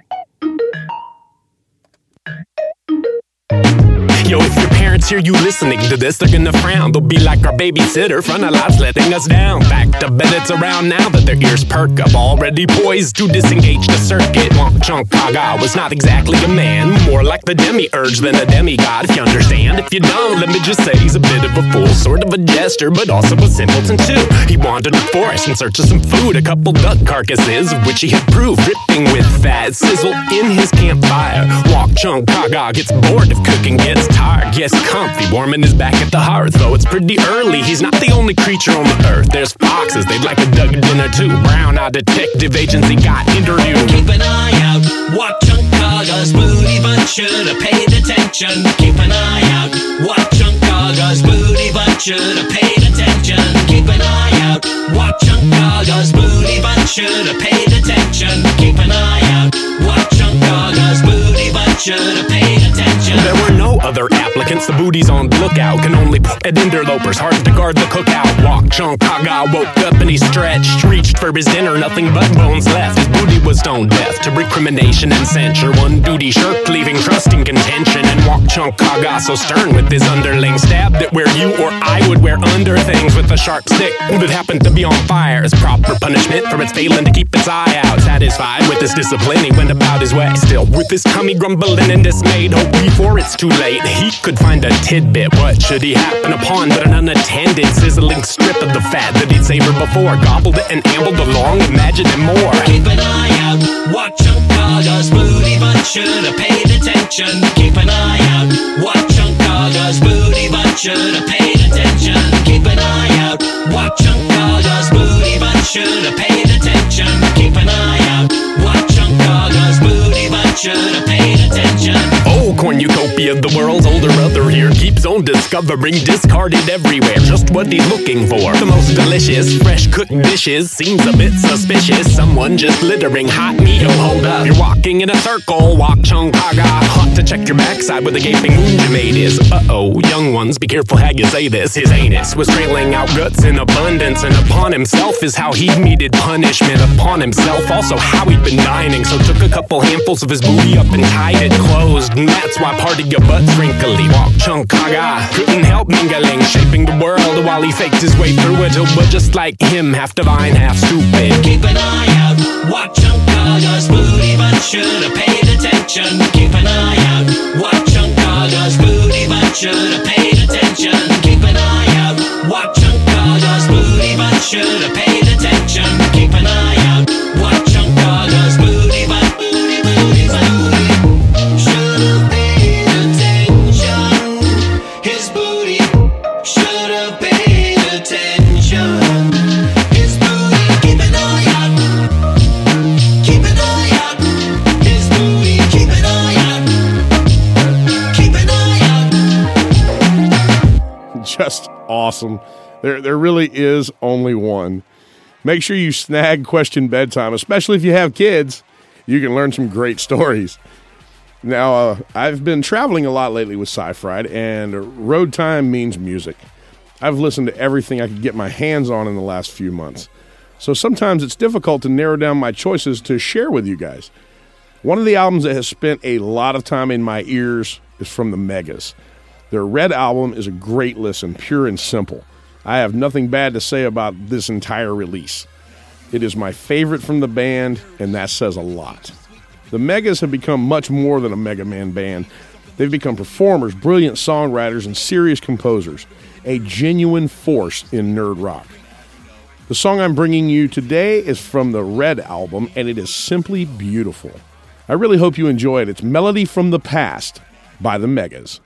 Yo, if your parents hear you listening to this, they're gonna frown. They'll be like our babysitter, Frontalot's letting us down. Back to bed, it's around now that their ears perk up. Already poised to disengage the circuit. Wakjunkaga was not exactly a man, more like the demiurge than a demigod, if you understand. If you don't, let me just say he's a bit of a fool, sort of a jester, but also a simpleton too. He wandered the forest in search of some food, a couple duck carcasses, of which he had proved dripping with fat sizzle in his campfire. Wakjunkaga gets bored of cooking, gets tired, gets comfy, warming his back at the hearth. Though it's pretty early, he's not the only creature on the earth. There's foxes, they'd like a dug dinner too. Brown eyed detective agency got interviewed. Keep an eye out, watch Uncaga's booty, but should've paid attention. Keep an eye out, watch Uncaga's booty, but should've paid attention. Keep an eye out, watch Uncaga's booty, but should've paid attention. Keep an eye out, watch should've paid attention. There were no other applicants, the booty's on the lookout. Can only put at interlopers, hard to guard the cookout. Wakjunkaga woke up and he stretched, reached for his dinner, nothing but bones left. His booty was stone deaf to recrimination and censure. One duty shirked, leaving trust in contention. And Wakjunkaga so stern with his underling, stabbed at where you or I would wear under things with a sharp stick that happened to be on fire. As proper punishment for its failing to keep its eye out. Satisfied with his discipline, he went about his way. Still with his tummy grumbling and dismayed, hope before it's too late he could find a tidbit. What should he happen upon but an unattended sizzling strip of the fat that he'd savored before? Gobbled it and ambled along, imagining more. Keep an eye out, watch out, Uncaga's booty, but should've paid attention. Keep an eye out, watch out, Uncaga's booty, but should've paid attention. Keep an eye out, watch out, Uncaga's booty, but should've paid attention. Keep an eye out, watch cornucopia, the world's older brother here keeps on discovering discarded everywhere. Just what he's looking for. The most delicious, fresh cooked dishes seems a bit suspicious. Someone just littering hot meat. Yo, hold up. You're walking in a circle. Wakjunkaga. Hot to check your backside with a gaping wound you made is. Uh oh, young ones, be careful how you say this. His anus was trailing out guts in abundance, and upon himself is how he meted punishment. Upon himself, also how he'd been dining. So took a couple handfuls of his booty up and tied it closed. And that's why part of your butt wrinkly. Wakjunkaga ah. couldn't help mingling, shaping the world while he faked his way through it. But just like him, half divine, half stupid. Keep an eye out, watch Uncaga's booty, but should've paid attention. Keep an eye out, watch Uncaga's booty, but should've paid attention. Keep an eye out, watch Uncaga's booty, but should've paid attention. Keep an eye out, Just awesome. There, there really is only one. Make sure you snag Question Bedtime, especially if you have kids. You can learn some great stories. Now, uh, I've been traveling a lot lately with Sci Fried, and road time means music. I've listened to everything I could get my hands on in the last few months. So sometimes it's difficult to narrow down my choices to share with you guys. One of the albums that has spent a lot of time in my ears is from the Megas. Their Red album is a great listen, pure and simple. I have nothing bad to say about this entire release. It is my favorite from the band, and that says a lot. The Megas have become much more than a Mega Man band. They've become performers, brilliant songwriters, and serious composers, a genuine force in nerd rock. The song I'm bringing you today is from the Red album, and it is simply beautiful. I really hope you enjoy it. It's Melody from the Past by the Megas.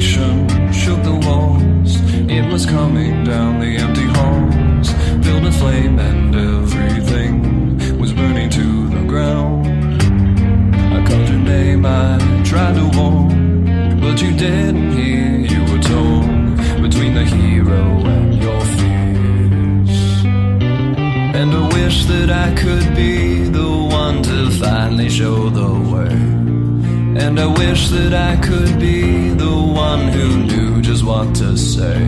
Detonation shook the walls. It was coming down the empty halls, filled with flame, and everything was burning to the ground. I called your name, I tried to warn, but you didn't hear. You were torn between the hero and your fears. And I wish that I could be the one to finally show the way. And I wish that I could be one who knew just what to say.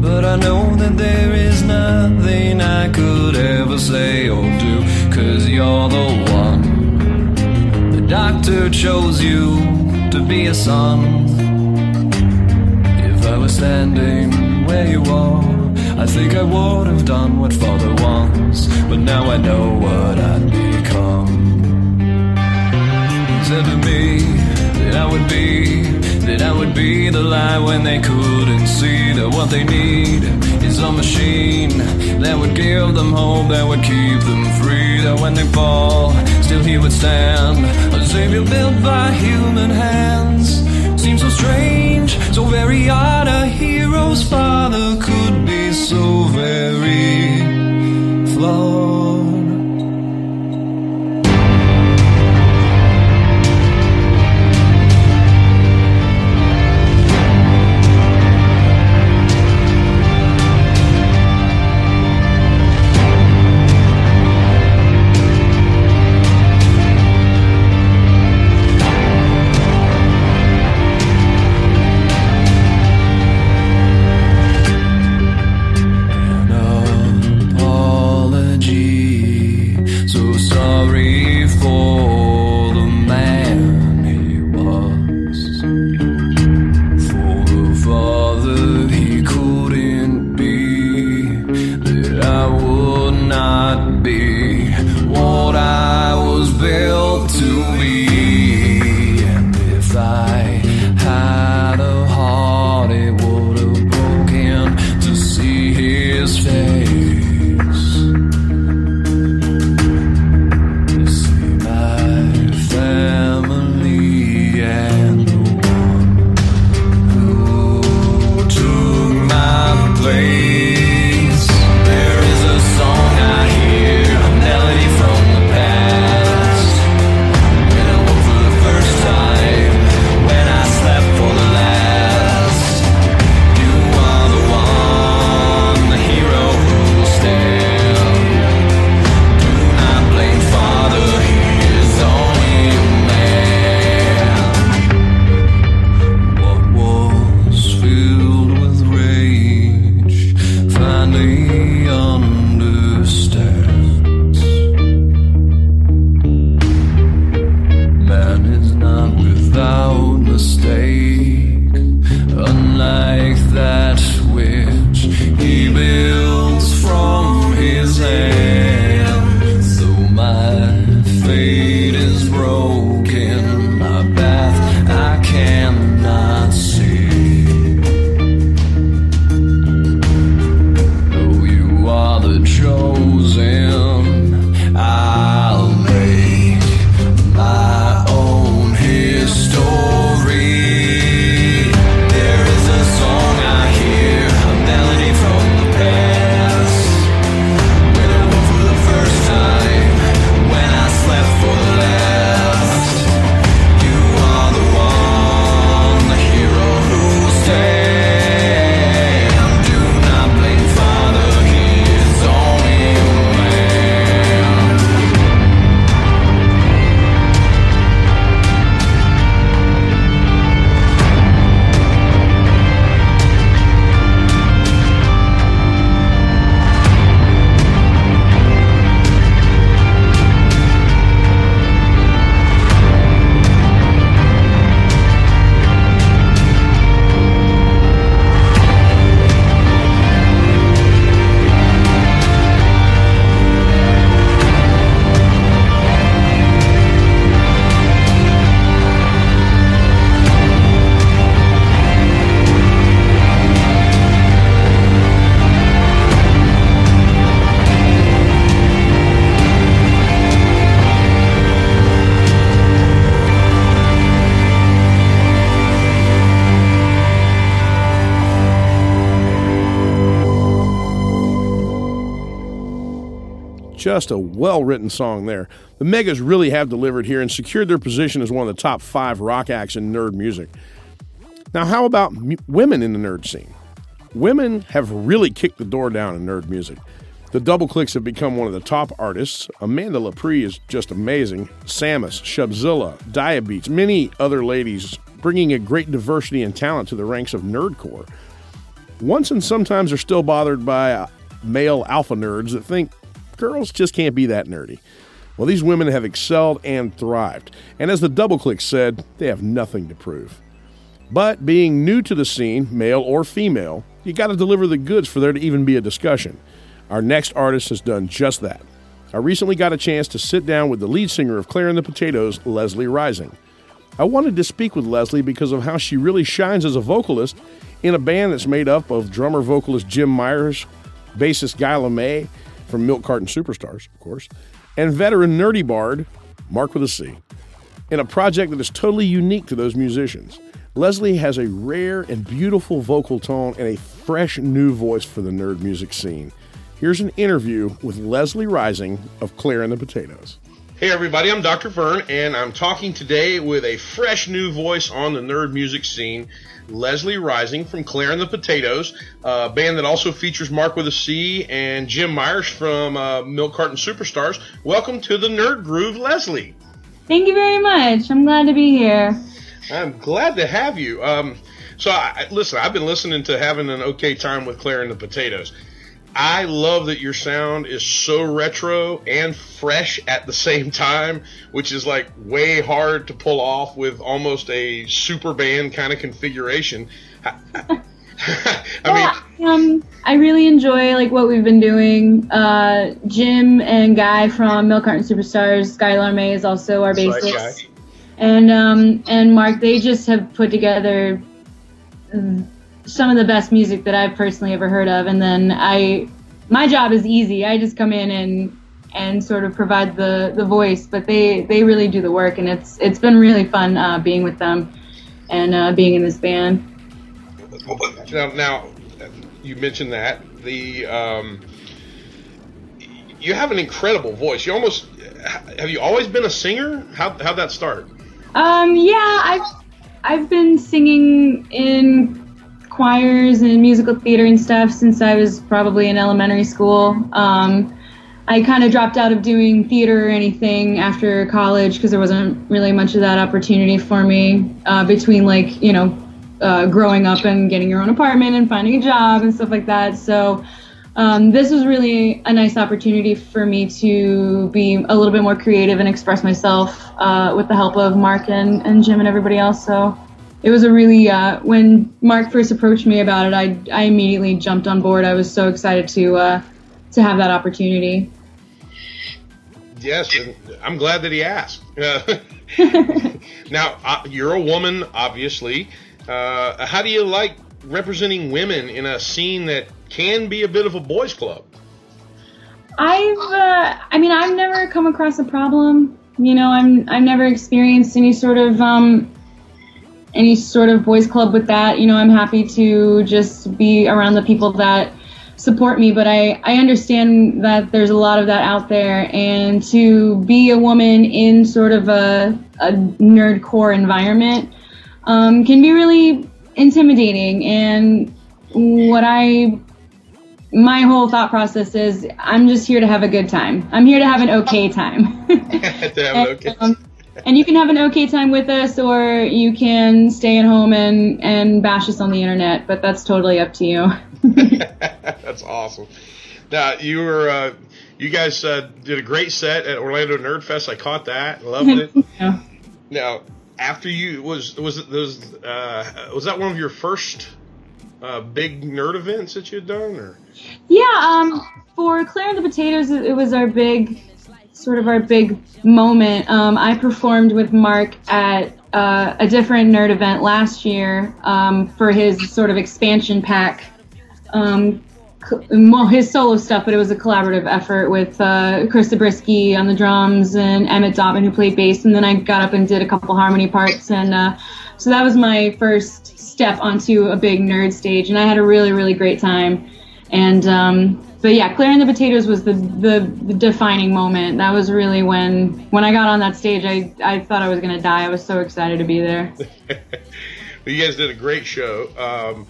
But I know that there is nothing I could ever say or do, cause you're the one. The doctor chose you to be a son. If I was standing where you are, I think I would have done what father wants. But now I know what I'd become said to me that I would be, that I would be the lie when they couldn't see that what they need is a machine that would give them hope, that would keep them free. That when they fall, still he would stand. A savior built by human hands seems so strange, so very odd. A hero's father could be so very flawed. Just a well written song there. The Megas really have delivered here and secured their position as one of the top five rock acts in nerd music. Now, how about mu- women in the nerd scene? Women have really kicked the door down in nerd music. The Double Clicks have become one of the top artists. Amanda Lepre is just amazing. Samus, Shubzilla, Diabetes, many other ladies bringing a great diversity and talent to the ranks of nerdcore. Once and sometimes are still bothered by uh, male alpha nerds that think girls just can't be that nerdy. Well, these women have excelled and thrived. And as the Double Clicks said, they have nothing to prove. But being new to the scene, male or female, you got to deliver the goods for there to even be a discussion. Our next artist has done just that. I recently got a chance to sit down with the lead singer of Claire and the Potatoes, Leslie Rising. I wanted to speak with Leslie because of how she really shines as a vocalist in a band that's made up of drummer vocalist Jim Myers, bassist Guy LeMay from Milk Carton Superstars, of course, and veteran nerdy bard Mark with a C. In a project that is totally unique to those musicians. Leslie has a rare and beautiful vocal tone and a fresh new voice for the nerd music scene. Here's an interview with Leslie Rising of Claire and the Potatoes. Hey, everybody, I'm Dr. Vern, and I'm talking today with a fresh new voice on the nerd music scene, Leslie Rising from Claire and the Potatoes, a band that also features Mark with a C and Jim Myers from uh, Milk Carton Superstars. Welcome to the Nerd Groove, Leslie. Thank you very much. I'm glad to be here. I'm glad to have you. Um, so, I, listen, I've been listening to having an okay time with Claire and the Potatoes. I love that your sound is so retro and fresh at the same time, which is like way hard to pull off with almost a super band kind of configuration. I mean, um, I really enjoy like what we've been doing. Uh, Jim and Guy from Milk Carton Superstars, Skylar May is also our That's right, bassist, and um, and Mark. They just have put together some of the best music that I've personally ever heard of. And then I, my job is easy. I just come in and and sort of provide the the voice, but they they really do the work, and it's it's been really fun uh, being with them and uh, being in this band. Now, now, you mentioned that the um, you have an incredible voice. You almost have you always been a singer? How how'd that start? Um, yeah, I've I've been singing in choirs and musical theater and stuff since I was probably in elementary school. Um, I kind of dropped out of doing theater or anything after college because there wasn't really much of that opportunity for me uh, between like you know uh, growing up and getting your own apartment and finding a job and stuff like that. So um, this was really a nice opportunity for me to be a little bit more creative and express myself uh, with the help of Mark and, and Jim and everybody else. So it was a really uh, when Mark first approached me about it, I, I immediately jumped on board. I was so excited to uh, to have that opportunity. Yes, and I'm glad that he asked. now uh, you're a woman, obviously. Uh, how do you like representing women in a scene that can be a bit of a boys' club? I've, uh, I mean, I've never come across a problem. You know, I'm, I've never experienced any sort of, um, any sort of boys' club with that. You know, I'm happy to just be around the people that support me, but I, I understand that there's a lot of that out there, and to be a woman in sort of a, a nerdcore environment um, can be really intimidating. And what I my whole thought process is I'm just here to have a good time. I'm here to have an okay time. to have an okay. Um, and you can have an okay time with us, or you can stay at home and, and bash us on the internet, but that's totally up to you. That's awesome. Now you were uh, you guys uh, did a great set at Orlando Nerd Fest. I caught that, loved it. Yeah. Now after you was was it was uh, was that one of your first uh, big nerd events that you had done or? Yeah, um, for Claire and the Potatoes, it it was our big, sort of our big moment. Um, I performed with Mark at uh, a different nerd event last year um, for his sort of expansion pack. Um, well, his solo stuff, but it was a collaborative effort with uh, Chris Zabriskie on the drums and Emmett Dobbin who played bass, and then I got up and did a couple harmony parts, and uh, so that was my first step onto a big nerd stage, and I had a really, really great time. And um, but yeah, and the Potatoes was the, the the defining moment. That was really when when I got on that stage. I I thought I was gonna die. I was so excited to be there. Well, you guys did a great show. Um,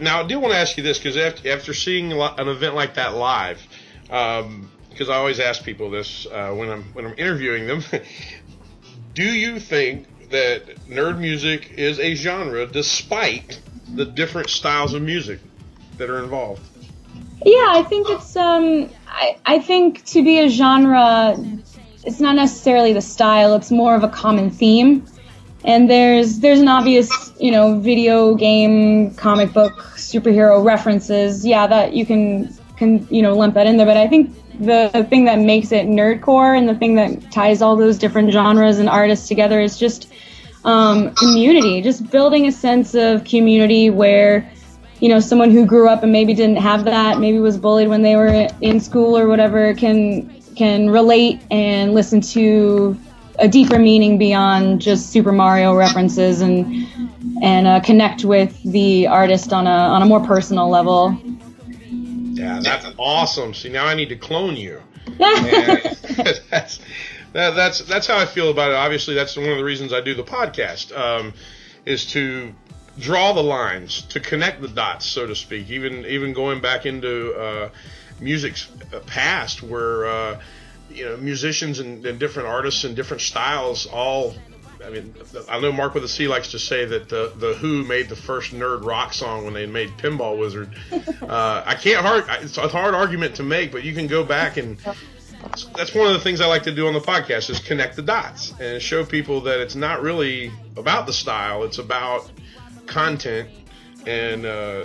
now, I do want to ask you this because after, after seeing an event like that live, because I always ask people this uh, when I'm when I'm interviewing them, do you think that nerd music is a genre despite the different styles of music that are involved? Yeah, I think it's um I, I think to be a genre it's not necessarily the style, it's more of a common theme. And there's there's an obvious, you know, video game, comic book, superhero references. Yeah, that you can can you know lump that in there, but I think the, the thing that makes it nerdcore and the thing that ties all those different genres and artists together is just um, community, just building a sense of community where you know someone who grew up and maybe didn't have that maybe was bullied when they were in school or whatever can can relate and listen to a deeper meaning beyond just super mario references and and uh, connect with the artist on a on a more personal level Yeah, that's awesome. See, now I need to clone you. That's that, that's that's how I feel about it. Obviously, that's one of the reasons I do the podcast um, is to draw the lines, to connect the dots, so to speak. Even even going back into uh, music's past, where uh, you know musicians and, and different artists and different styles all. I mean, I know Mark with a C likes to say that the the Who made the first nerd rock song when they made Pinball Wizard. Uh, I can't hard. It's a hard argument to make, but you can go back and that's one of the things I like to do on the podcast is connect the dots and show people that it's not really about the style; it's about content. And uh,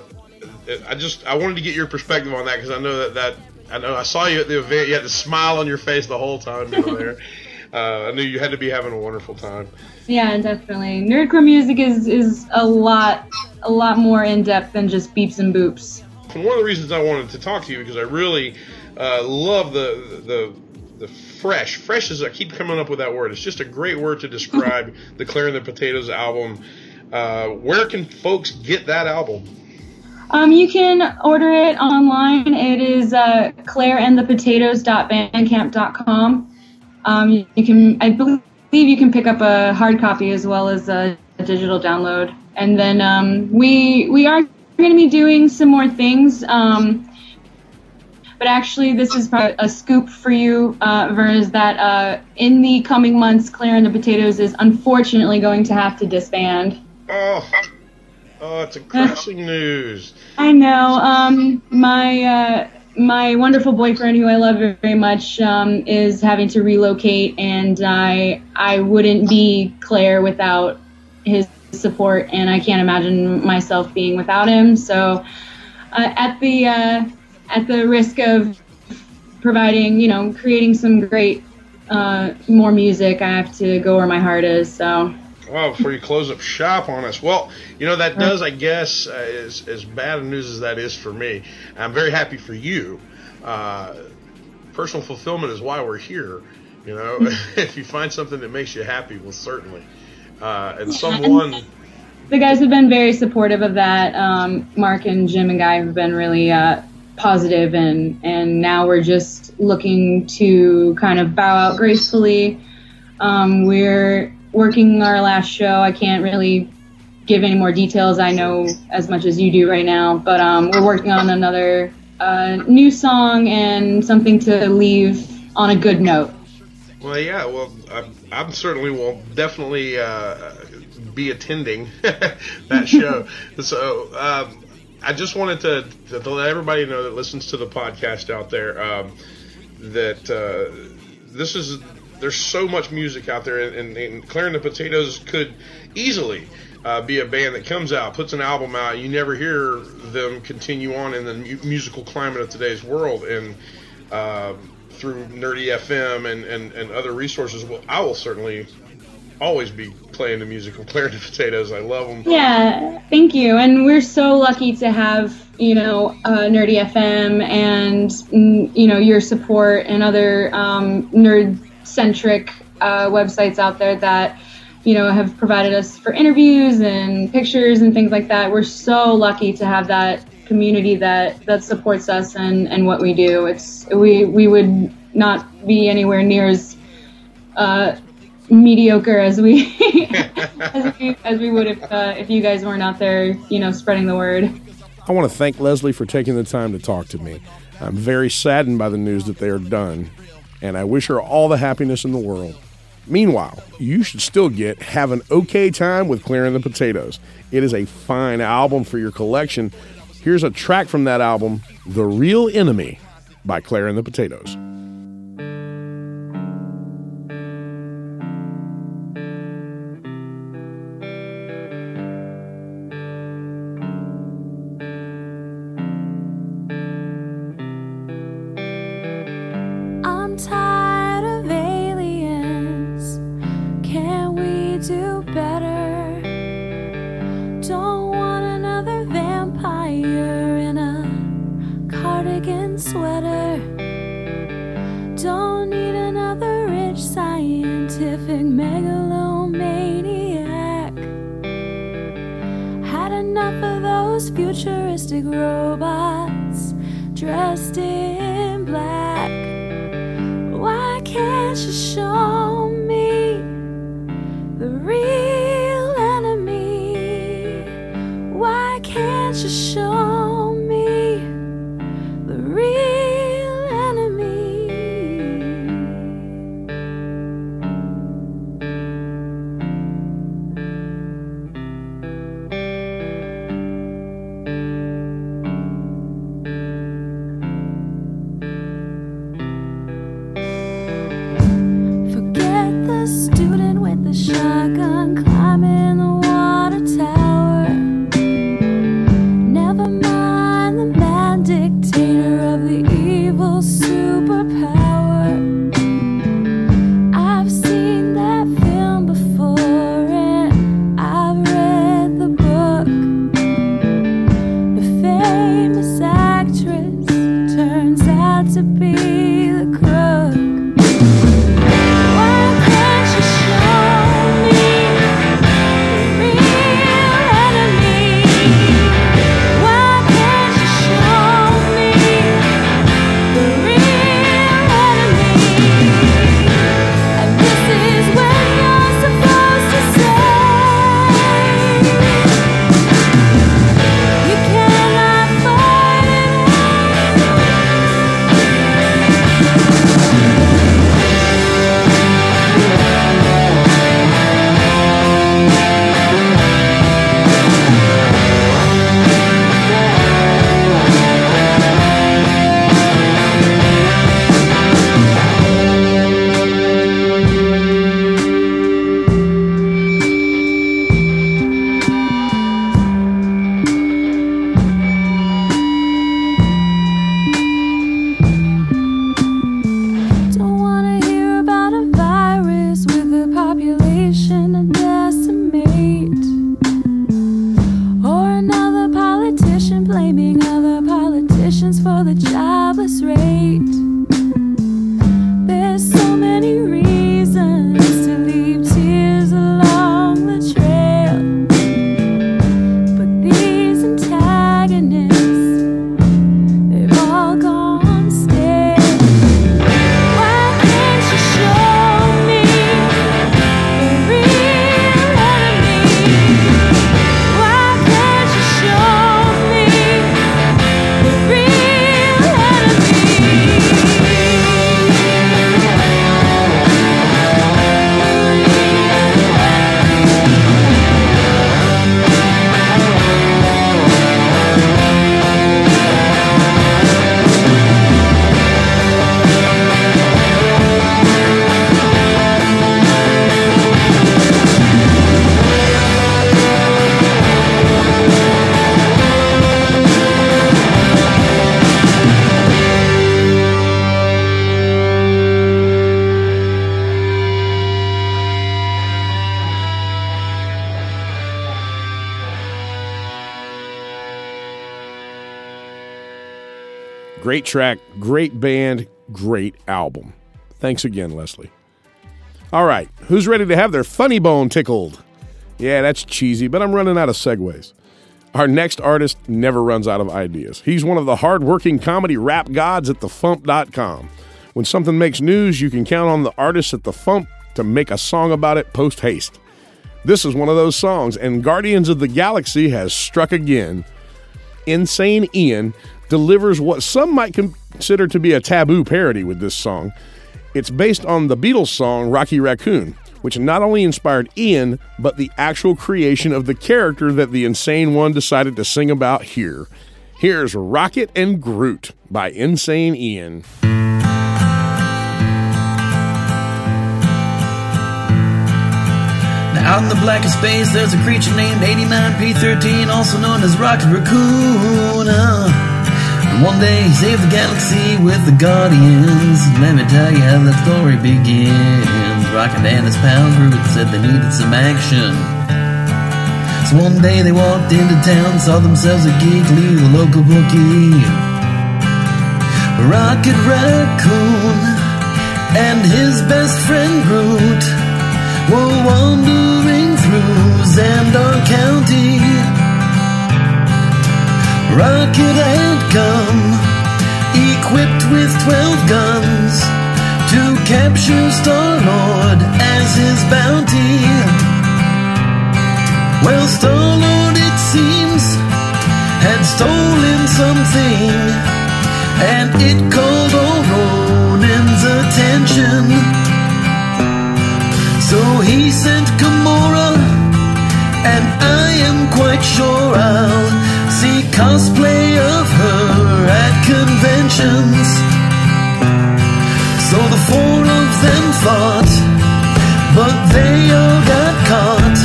I just I wanted to get your perspective on that because I know that that I know I saw you at the event. You had the smile on your face the whole time you were there. Uh, I knew you had to be having a wonderful time. yeah definitely nerdcore music is is a lot a lot more in depth than just beeps and boops And one of the reasons I wanted to talk to you because I really uh, love the the the fresh. Fresh is I keep coming up with that word. It's just a great word to describe the Claire and the Potatoes album. Uh, where can folks get that album? Um, you can order it online. It is uh, claireandthepotatoes.bandcamp.com. Um, you, you can, I believe, you can pick up a hard copy as well as a, a digital download. And then um, we we are going to be doing some more things. Um, but actually, this is probably a scoop for you, uh, that uh, in the coming months, Claire and the Potatoes is unfortunately going to have to disband. Oh, oh, it's a crushing news. I know. Um, my uh, my wonderful boyfriend, who I love very much, um, is having to relocate, and I I wouldn't be Claire without his support, and I can't imagine myself being without him. So, uh, at the uh, at the risk of providing, you know, creating some great uh, more music, I have to go where my heart is. So. Well, before you close up shop on us, well, you know that does, I guess, uh, as as bad news as that is for me. I'm very happy for you. Uh, personal fulfillment is why we're here. You know, if you find something that makes you happy, well, certainly. Uh, and someone, the guys have been very supportive of that. Um, Mark and Jim and Guy have been really uh, positive, and and now we're just looking to kind of bow out gracefully. Um, we're working our last show. I can't really give any more details. I know as much as you do right now, but um, we're working on another uh, new song and something to leave on a good note. well, yeah, well, I'm, I'm certainly will definitely uh, be attending that show. so, um, I just wanted to, to, to let everybody know that listens to the podcast out there um, that uh, this is there's so much music out there, and, and, and the Potatoes could easily uh, be a band that comes out, puts an album out, you never hear them continue on in the mu- musical climate of today's world, and uh, through Nerdy FM and, and, and other resources, well, I will certainly always be playing the music of Claire the Potatoes. I love them. Yeah, thank you. And we're so lucky to have, you know, uh, Nerdy FM and, mm, you know, your support and other um, nerd centric uh, websites out there that, you know, have provided us for interviews and pictures and things like that. We're so lucky to have that community that that supports us and and what we do. It's we we would not be anywhere near as uh, mediocre as we as we as we would if uh, if you guys weren't out there, you know, spreading the word. I want to thank Leslie for taking the time to talk to me. I'm very saddened by the news that they are done, and I wish her all the happiness in the world. Meanwhile, you should still get Have an Okay Time with Claire and the Potatoes. It is a fine album for your collection. Here's a track from that album, The Real Enemy by Claire and the Potatoes. Great track, great band, great album. Thanks again, Leslie. All right, who's ready to have their funny bone tickled? Yeah, that's cheesy, but I'm running out of segues. Our next artist never runs out of ideas. He's one of the hard-working comedy rap gods at thefump.com. When something makes news, you can count on the artists at the Fump to make a song about it post haste. This is one of those songs, and Guardians of the Galaxy has struck again. Insane Ian delivers what some might consider to be a taboo parody with this song. It's based on the Beatles song Rocky Raccoon, which not only inspired Ian, but the actual creation of the character that the Insane One decided to sing about here. Here's Rocket and Groot by Insane Ian. Now, out in the blackest space, there's a creature named 89P13, also known as Rocket Raccoon. Uh, one day he saved the galaxy with the Guardians. Let me tell you how that story begins. Rocket and his pal Groot said they needed some action. So one day they walked into town, saw themselves a geek, lead a local bookie. Rocket Raccoon and his best friend Groot were wandering through Xandar County. Rocket and come, equipped with 12 guns, to capture Star Lord as his bounty. Well, Star Lord, it seems, had stolen something, and it called cosplay of her at conventions. So the four of them fought, but they all got caught,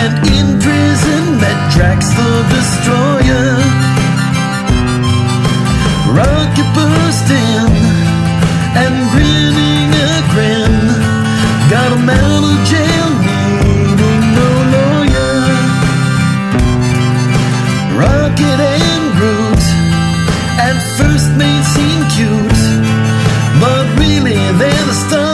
and in prison met Drax the Destroyer. Rocket burst in, and grinning a grin. Got him within the storm.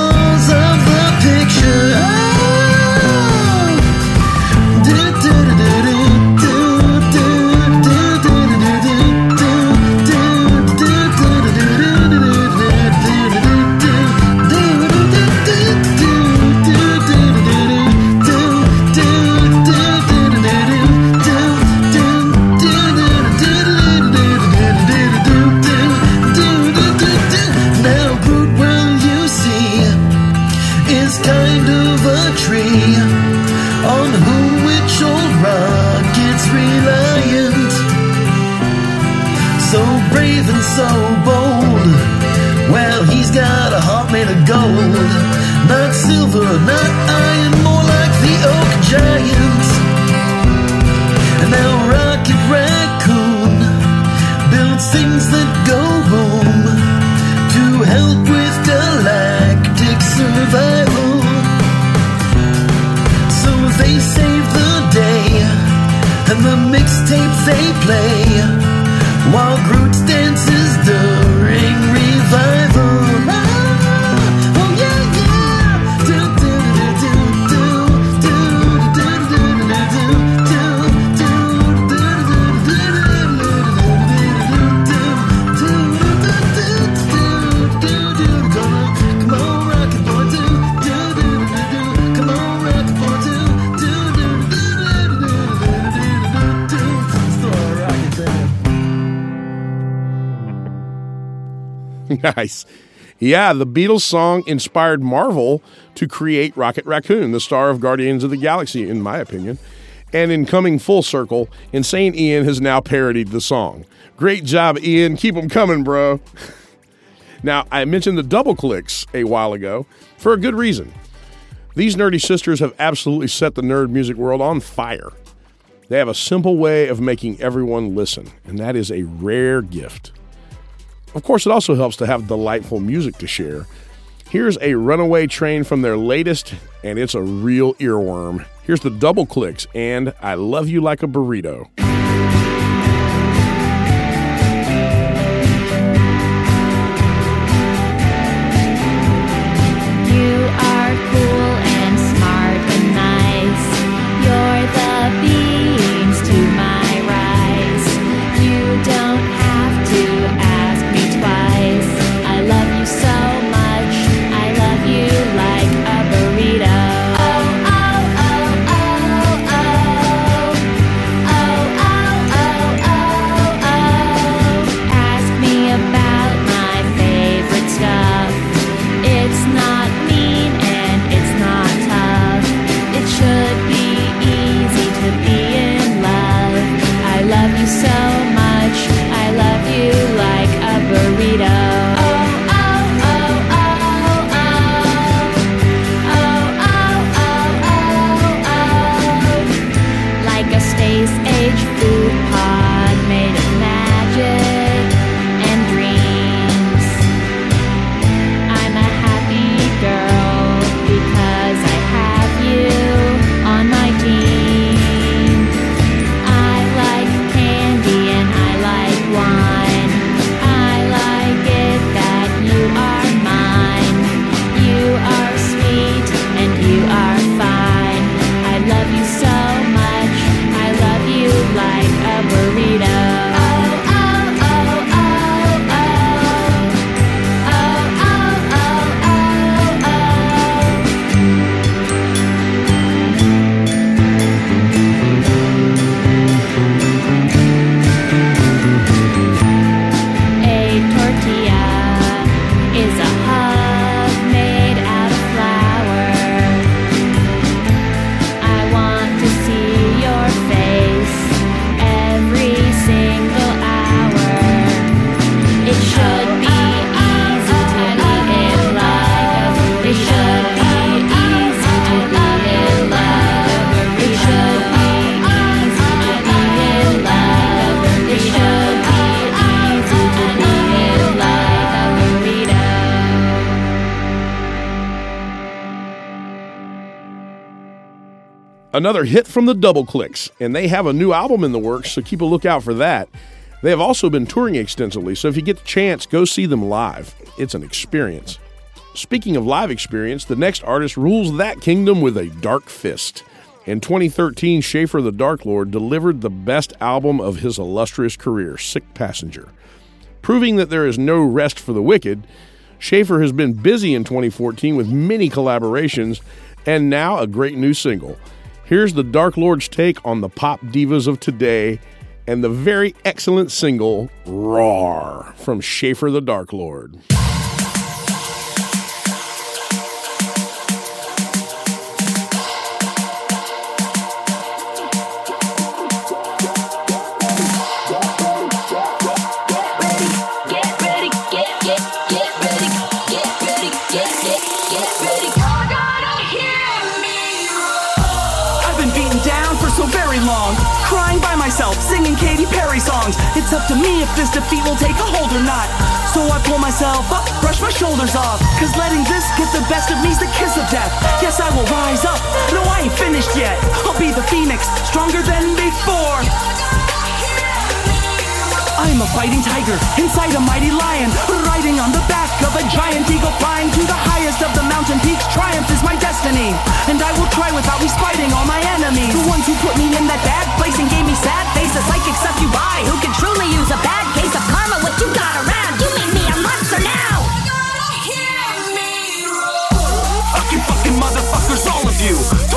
Nice. Yeah, the Beatles song inspired Marvel to create Rocket Raccoon, the star of Guardians of the Galaxy, in my opinion. And in coming full circle, Insane Ian has now parodied the song. Great job, Ian. Keep them coming, bro. Now, I mentioned the double clicks a while ago for a good reason. These nerdy sisters have absolutely set the nerd music world on fire. They have a simple way of making everyone listen, and that is a rare gift. Of course, it also helps to have delightful music to share. Here's a runaway train from their latest, and it's a real earworm. Here's the double clicks and I Love You Like a Burrito. Another hit from the Double Clicks, and they have a new album in the works, so keep a lookout for that. They have also been touring extensively, so if you get the chance, go see them live. It's an experience. Speaking of live experience, the next artist rules that kingdom with a dark fist. In 2013, Schaffer the Dark Lord delivered the best album of his illustrious career, Sick Passenger. Proving that there is no rest for the wicked, Schaffer has been busy in 2014 with many collaborations and now a great new single. Here's the Dark Lord's take on the pop divas of today and the very excellent single Roar from Schaffer the Dark Lord. Songs. It's up to me if this defeat will take a hold or not. So I pull myself up, brush my shoulders off, cause letting this get the best of me's the kiss of death. Yes, I will rise up. No, I ain't finished yet. I'll be the phoenix, stronger than before. I'm a fighting tiger inside a mighty lion, riding on the back of a giant eagle, flying to the highest of the mountain peaks. Triumph is my destiny, and I will try without respiting all my enemies. The ones who put me in that bad place and gave me sad faces, psychic suck you by, who can truly use a bad case of karma. What you got around? You made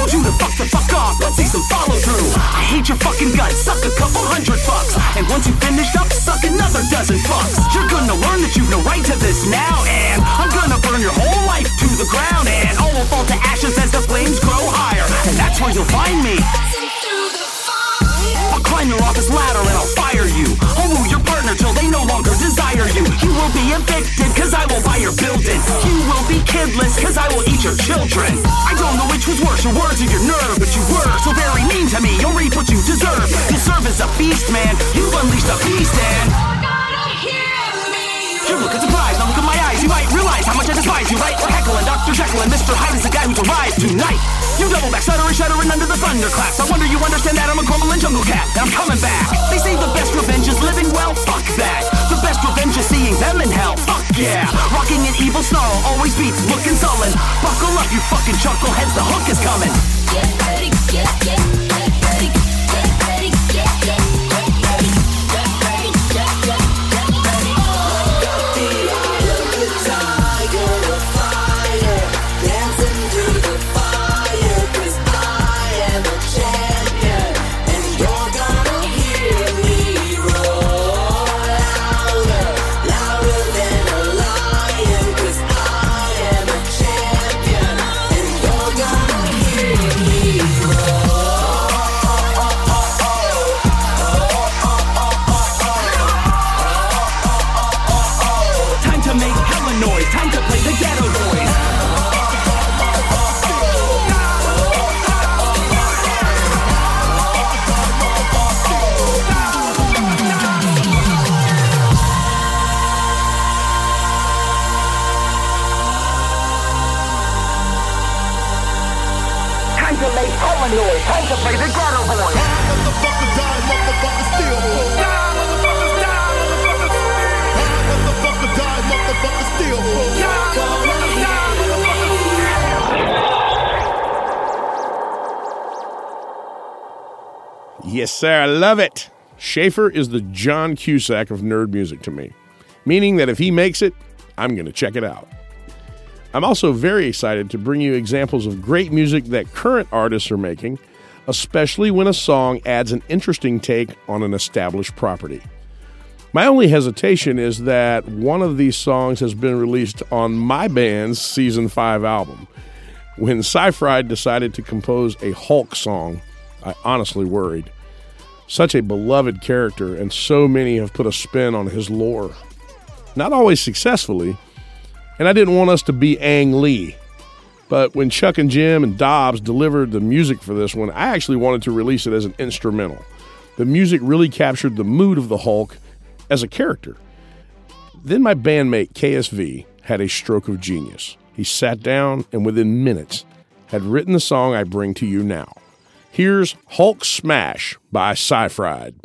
You to fuck the fuck off, let's see some follow through. I hate your fucking guts, suck a couple hundred fucks. And once you finished up, suck another dozen fucks. You're gonna learn that you've no right to this now, and I'm gonna burn your whole life to the ground, and all will fall to ashes as the flames grow higher. And that's where you'll find me. Climb your office ladder and I'll fire you. I'll your partner till they no longer desire you. You will be evicted cause I will buy your building. You will be kidless cause I will eat your children. I don't know which was worse, your words or your nerve, but you were so very mean to me. You'll reap what you deserve. You serve as a beast, man. You've unleashed a beast, and. Gotta hear me. You look at You might realize how much I despise you, right? We're heckling Dr. Jekyll and Mr. Hyde is the guy who's arrived tonight. You double back, stuttering, shuddering under the thunderclaps. I wonder you understand that I'm a grumbling jungle cat. And I'm coming back. They say the best revenge is living well. Fuck that. The best revenge is seeing them in hell. Fuck yeah. Rocking an evil snarl always beats looking sullen. Buckle up, you fucking chuckleheads. The hook is coming. Get ready, get, get, Yes, sir. I love it. Schaffer is the John Cusack of nerd music to me, meaning that if he makes it, I'm going to check it out. I'm also very excited to bring you examples of great music that current artists are making, especially when a song adds an interesting take on an established property. My only hesitation is that one of these songs has been released on my band's season 5 album. When Sci-Fried decided to compose a Hulk song, I honestly worried. Such a beloved character, and so many have put a spin on his lore. Not always successfully, and I didn't want us to be Ang Lee. But when Chuck and Jim and Dobbs delivered the music for this one, I actually wanted to release it as an instrumental. The music really captured the mood of the Hulk as a character. Then my bandmate KSV had a stroke of genius. He sat down and within minutes had written the song I bring to you now. Here's Hulk Smash by Sci-Fried.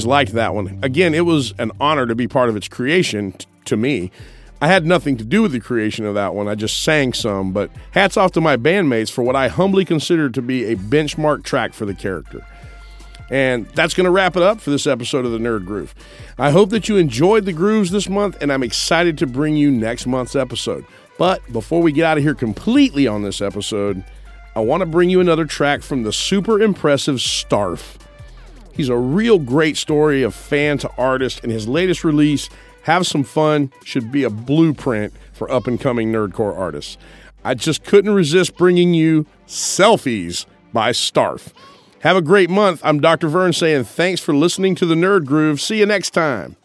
Guys liked that one. Again, it was an honor to be part of its creation t- to me. I had nothing to do with the creation of that one. I just sang some, but hats off to my bandmates for what I humbly consider to be a benchmark track for the character. And that's going to wrap it up for this episode of the Nerd Groove. I hope that you enjoyed the grooves this month, and I'm excited to bring you next month's episode. But before we get out of here completely on this episode, I want to bring you another track from the super impressive Starf. He's a real great story of fan to artist, and his latest release, Have Some Fun, should be a blueprint for up and coming nerdcore artists. I just couldn't resist bringing you Selfies by Starf. Have a great month. I'm Dr. Vern saying thanks for listening to the Nerd Groove. See you next time.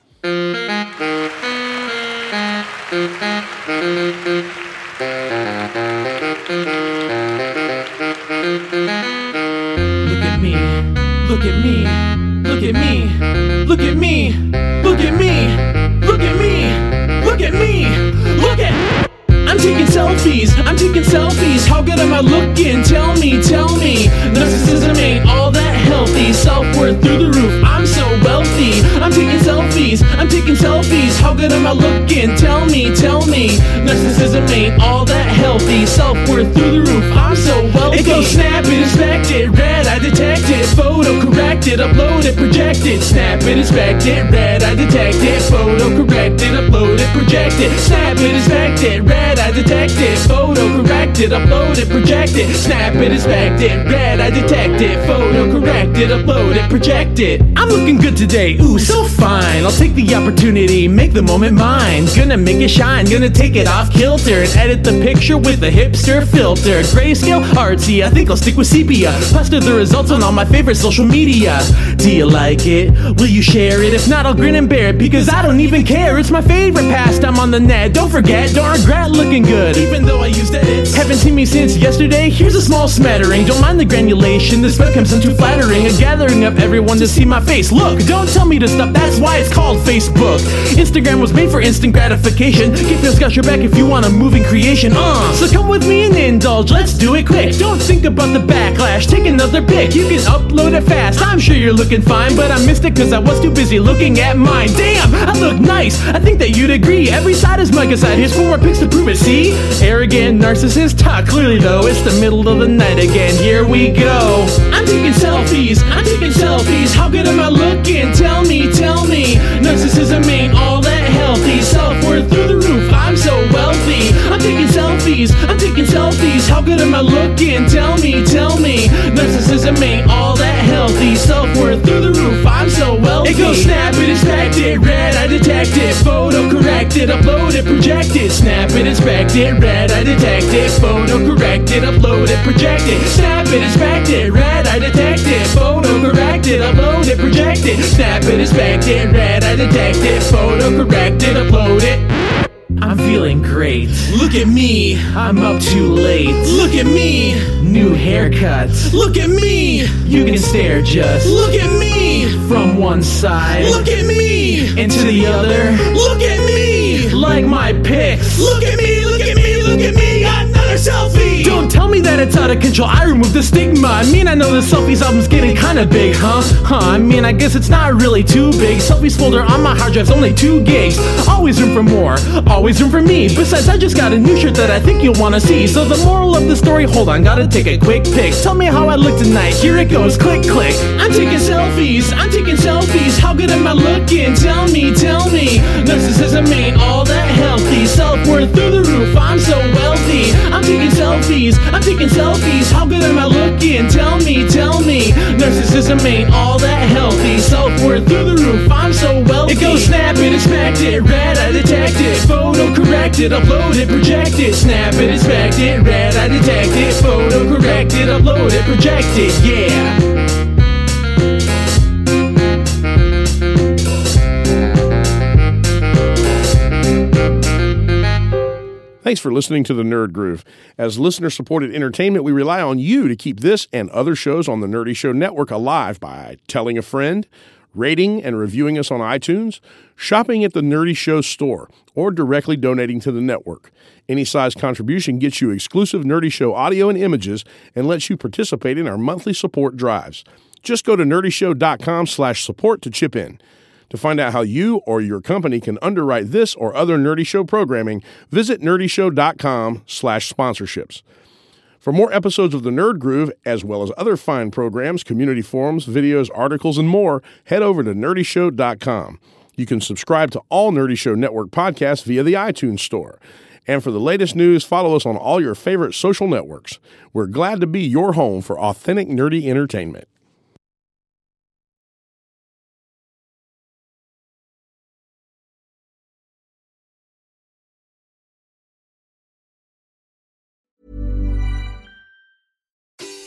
Selfies, I'm taking selfies. How good am I looking? Tell me, tell me. Narcissism ain't all that healthy. Self worth through the roof. I'm so wealthy. I'm taking selfies, I'm taking selfies. How good am I looking? Tell me, tell me. Narcissism ain't all that healthy. Self worth through the roof. I'm so wealthy. It goes snap it, inspect it, red, I detect it. Photo correct it, upload it, project it. Snap it, inspect it, red, I detect it. Photo correct it, upload it, project it. Snap it, inspect it, red, I detect it. Photo correct it, upload it, project it. Snap it, inspect it, red, I detect it. Photo correct it, upload it, project it. I'm looking good today, ooh, so fine. I'll take the opportunity, make the moment mine. Gonna make it shine, gonna take it off kilter and edit the picture with a hipster filter. Grayscale, artsy, I think I'll stick with sepia. Posted the results on all my favorite social media. Do you like it? Will you share it? If not, I'll grin and bear it because I don't even care. It's my favorite pastime on the net. Don't forget, don't regret looking good. Even though I used edits. Haven't seen me since yesterday. Here's a small smattering. Don't mind the granulation. This webcam's too flattering. A gathering of everyone to see my face. Look, don't tell me to stop. That's why it's called Facebook. Instagram was made for instant gratification. Get your your back if you want a moving creation. Uh, so come with me and indulge. Let's do it quick. Don't think about the backlash. Take another pic. You can upload it fast. I'm sure you're looking fine, but I missed it because I was too busy looking at mine. Damn, I look nice. I think that you'd agree. Every side is Micah side. Here's four more pics to prove it. See? Arrogant narcissist talk. Clearly though, it's the middle of the night again. Here we go. I'm taking selfies. I'm taking selfies. How good am I looking? Tell me, tell me. Narcissism ain't all that healthy. Self worth through the roof. I'm so wealthy. I'm taking selfies. I'm taking selfies. How good am I looking? Tell me, tell me. Narcissism ain't all that healthy. Self worth through the roof. I'm so wealthy. It goes snap it, inspect it, red, I detect it. Photo correct it, upload it, project it. Snap it, inspect it, red, I detect it. Photo correct it, upload it, project it. Snap it, inspect it, red, I detect it. Photo correct it, upload it, project it. Snap it, inspect it, red, I detect it. Photo correct it, upload it. I'm feeling great. Look at me, I'm up too late. Look at me, new haircut. Look at me, you can stare just. Look at me, from one side. Look at me, into the other. Look at me, like my pics. Look at me, look at me, look at me, another selfie. Don't tell me that it's out of control. I removed the stigma. I mean, I know the selfies album's getting kinda big, huh? Huh, I mean, I guess it's not really too big. Selfies folder on my hard drive's only two gigs. Always room for more, always room for me. Besides, I just got a new shirt that I think you'll wanna see. So the moral of the story, hold on, gotta take a quick pic. Tell me how I look tonight. Here it goes, click, click. I'm taking selfies, I'm taking selfies. How good am I looking? Tell me, tell me. Narcissism ain't all that healthy. Self worth through the roof. I'm so wealthy. I'm taking selfies, I'm taking selfies. How good am I looking? Tell me, tell me. Narcissism ain't all that healthy. Self worth through the roof. I'm so wealthy. It goes snap it, inspect it, red, I detect it. Photo corrected, it, upload it, project it. Snap it, inspect it, red, I detect it. Photo corrected, it, upload it, project it. Yeah. Thanks for listening to the Nerd Groove. As listener supported entertainment, we rely on you to keep this and other shows on the Nerdy Show Network alive by telling a friend, rating and reviewing us on iTunes, shopping at the Nerdy Show store, or directly donating to the network. Any size contribution gets you exclusive Nerdy Show audio and images and lets you participate in our monthly support drives. Just go to nerdyshow.com slash support to chip in. To find out how you or your company can underwrite this or other Nerdy Show programming, visit nerdyshow.com slash sponsorships. For more episodes of The Nerd Groove, as well as other fine programs, community forums, videos, articles, and more, head over to nerdyshow.com. You can subscribe to all Nerdy Show Network podcasts via the iTunes Store. And for the latest news, follow us on all your favorite social networks. We're glad to be your home for authentic nerdy entertainment.